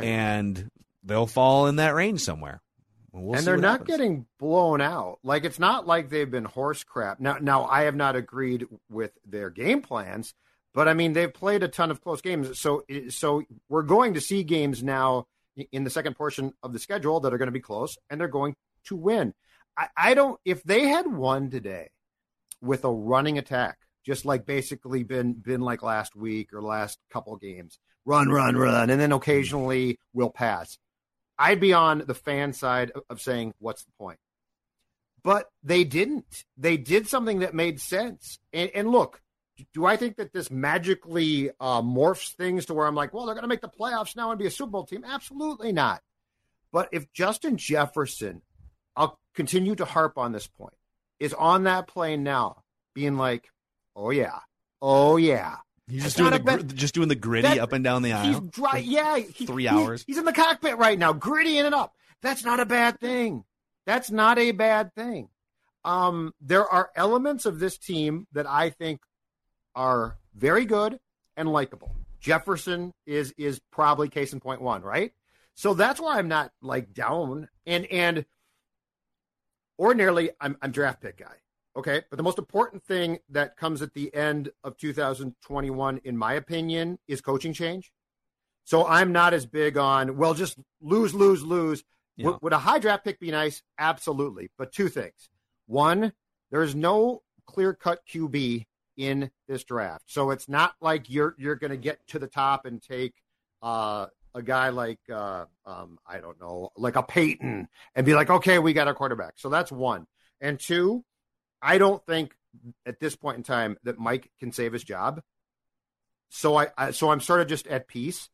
and they'll fall in that range somewhere. We'll and they're not happens. getting blown out. Like it's not like they've been horse crap. Now, now I have not agreed with their game plans, but I mean they've played a ton of close games. So, so we're going to see games now in the second portion of the schedule that are going to be close, and they're going to win. I, I don't. If they had won today with a running attack, just like basically been been like last week or last couple games, run, run, run, and then occasionally we'll pass. I'd be on the fan side of- saying, what's the point? But they didn't. They did something that made sense. And, and look, do I think that this magically uh, morphs things to where I'm like, well, they're going to make the playoffs now and be a Super Bowl team? Absolutely not. But if Justin Jefferson, I'll continue to harp on this point, is on that plane now, being like, oh, yeah, oh, yeah. He's just doing the just doing the gritty that- up and down the He's aisle. dry. Yeah, he- three hours. He's in the cockpit right now, grittying it up. That's not a bad thing. That's not a bad thing. Um, there are elements of this team that I think are very good and likable. Jefferson is is probably case in point one, right? So that's why I'm not like down. And and ordinarily I'm I'm draft pick guy. Okay. But the most important thing that comes at the end of 2021, in my opinion, is coaching change. So I'm not as big on, well, just lose, lose, lose. Yeah. Would, would a high draft pick be nice? Absolutely. But two things. One, there's no clear cut QB in this draft. So it's not like you're you're gonna get to the top and take uh a guy like uh, um, I don't know, like a Peyton, and be like, okay, we got our quarterback. So that's one. And two, I don't think at this point in time that Mike can save his job. So I, I so I'm sort of just at peace.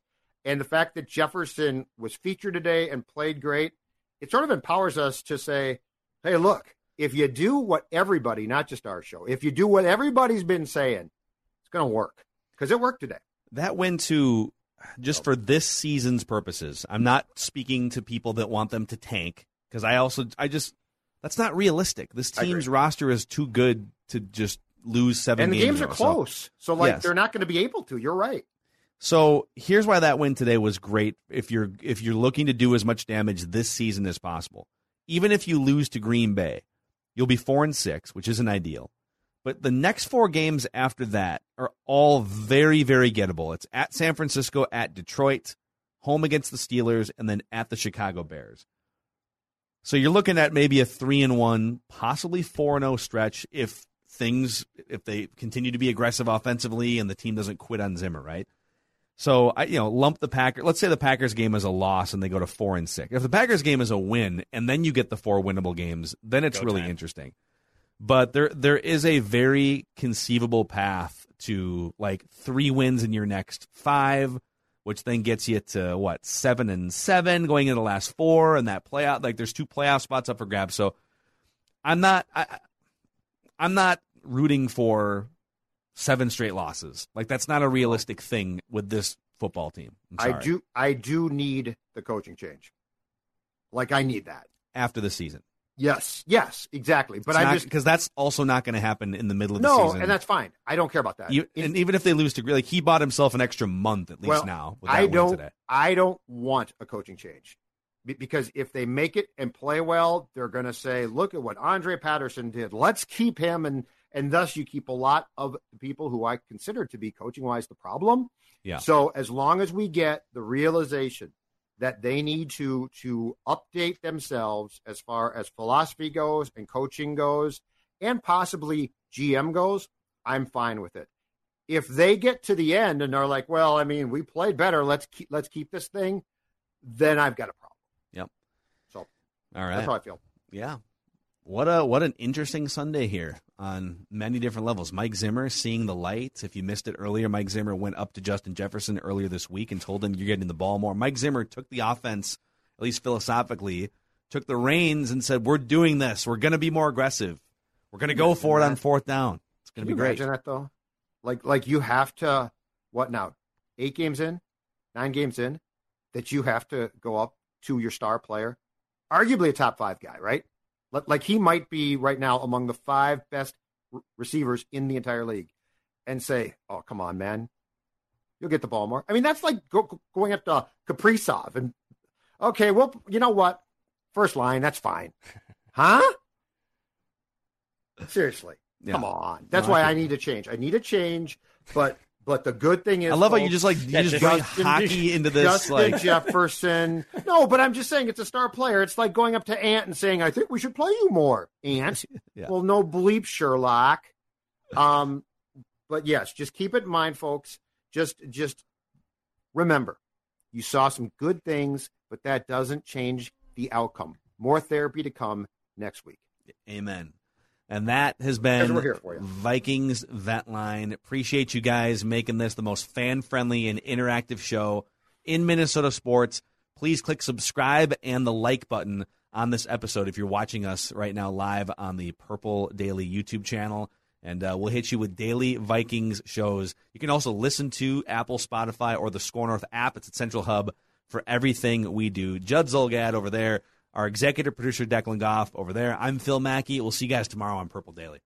And the fact that Jefferson was featured today and played great, it sort of empowers us to say, hey, look, if you do what everybody, not just our show, if you do what everybody's been saying, it's going to work because it worked today. That went to just for this season's purposes. I'm not speaking to people that want them to tank because I also I just that's not realistic. This team's roster is too good to just lose seven. And the games are in a row. So- close. So, like, Yes. they're not going to be able to. You're right. So here's why that win today was great. If you're if you're looking to do as much damage this season as possible, even if you lose to Green Bay, you'll be four and six, which isn't ideal. But the next four games after that are all very very gettable. It's at San Francisco, at Detroit, home against the Steelers, and then at the Chicago Bears. So you're looking at maybe a three and one, possibly four and zero stretch if things if they continue to be aggressive offensively and the team doesn't quit on Zimmer, right? So I, you know, lump the Packers. Let's say the Packers game is a loss and they go to four and six. If the Packers game is a win and then you get the four winnable games, then it's Go really time. interesting. But there there is a very conceivable path to like three wins in your next five, which then gets you to what seven and seven going into the last four, and that playoff like there's two playoff spots up for grabs. So I'm not I, I'm not rooting for seven straight losses. Like that's not a realistic thing with this football team. I do. I do need the coaching change. Like I need that. after the season. Yes. Yes. Exactly. But I just because that's also not going to happen in the middle of the season. no, and that's fine. I don't care about that. You- and even if they lose to like he bought himself an extra month at least well, now. With that I don't. I don't want a coaching change because if they make it and play well, they're going to say, "Look at what Andre Patterson did. Let's keep him." And and thus you keep a lot of the people who I consider to be coaching wise the problem. Yeah. So as long as we get the realization that they need to to update themselves as far as philosophy goes and coaching goes and possibly GM goes, I'm fine with it. If they get to the end and are like, "Well, I mean, we played better. Let's keep let's keep this thing," then I've got a problem. Yep. So All right. that's how I feel. Yeah. What a what an interesting Sunday here on many different levels. Mike Zimmer seeing the light. If you missed it earlier, Mike Zimmer went up to Justin Jefferson earlier this week and told him you're getting the ball more. Mike Zimmer took the offense, at least philosophically, took the reins and said, "We're doing this. We're going to be more aggressive. We're going to go for it on fourth down. It's going to be great." Imagine that though. Like like you have to what now? Eight games in, nine games in, that you have to go up to your star player, arguably a top five guy, right? Like, like he might be right now among the five best receivers in the entire league, and say, "Oh, come on, man, you'll get the ball more." I mean, that's like go, going up to Kaprizov and okay, well, you know what? First line, that's fine, huh? Seriously, Yeah. come on. That's No, why get I need a change. I need a change, but but the good thing is, I love how you just, like, you just bring hockey into this, Justin like- Jefferson. No, but I'm just saying it's a star player. It's like going up to Ant and saying, "I think we should play you more, Ant." Yeah. Well, no bleep, Sherlock. Um, but yes, just keep it in mind, folks. Just just remember, you saw some good things, but that doesn't change the outcome. More therapy to come next week. Amen. And that has been we're here for you. Vikings Vent Line. Appreciate you guys making this the most fan friendly and interactive show in Minnesota sports. Please click subscribe and the like button on this episode if you're watching us right now live on the Purple Daily YouTube channel. And uh, we'll hit you with daily Vikings shows. You can also listen to Apple, Spotify, or the SKOR North app. It's a central hub for everything we do. Judd Zulgad over there, our executive producer Declan Goff over there. I'm Phil Mackey. We'll see you guys tomorrow on Purple Daily.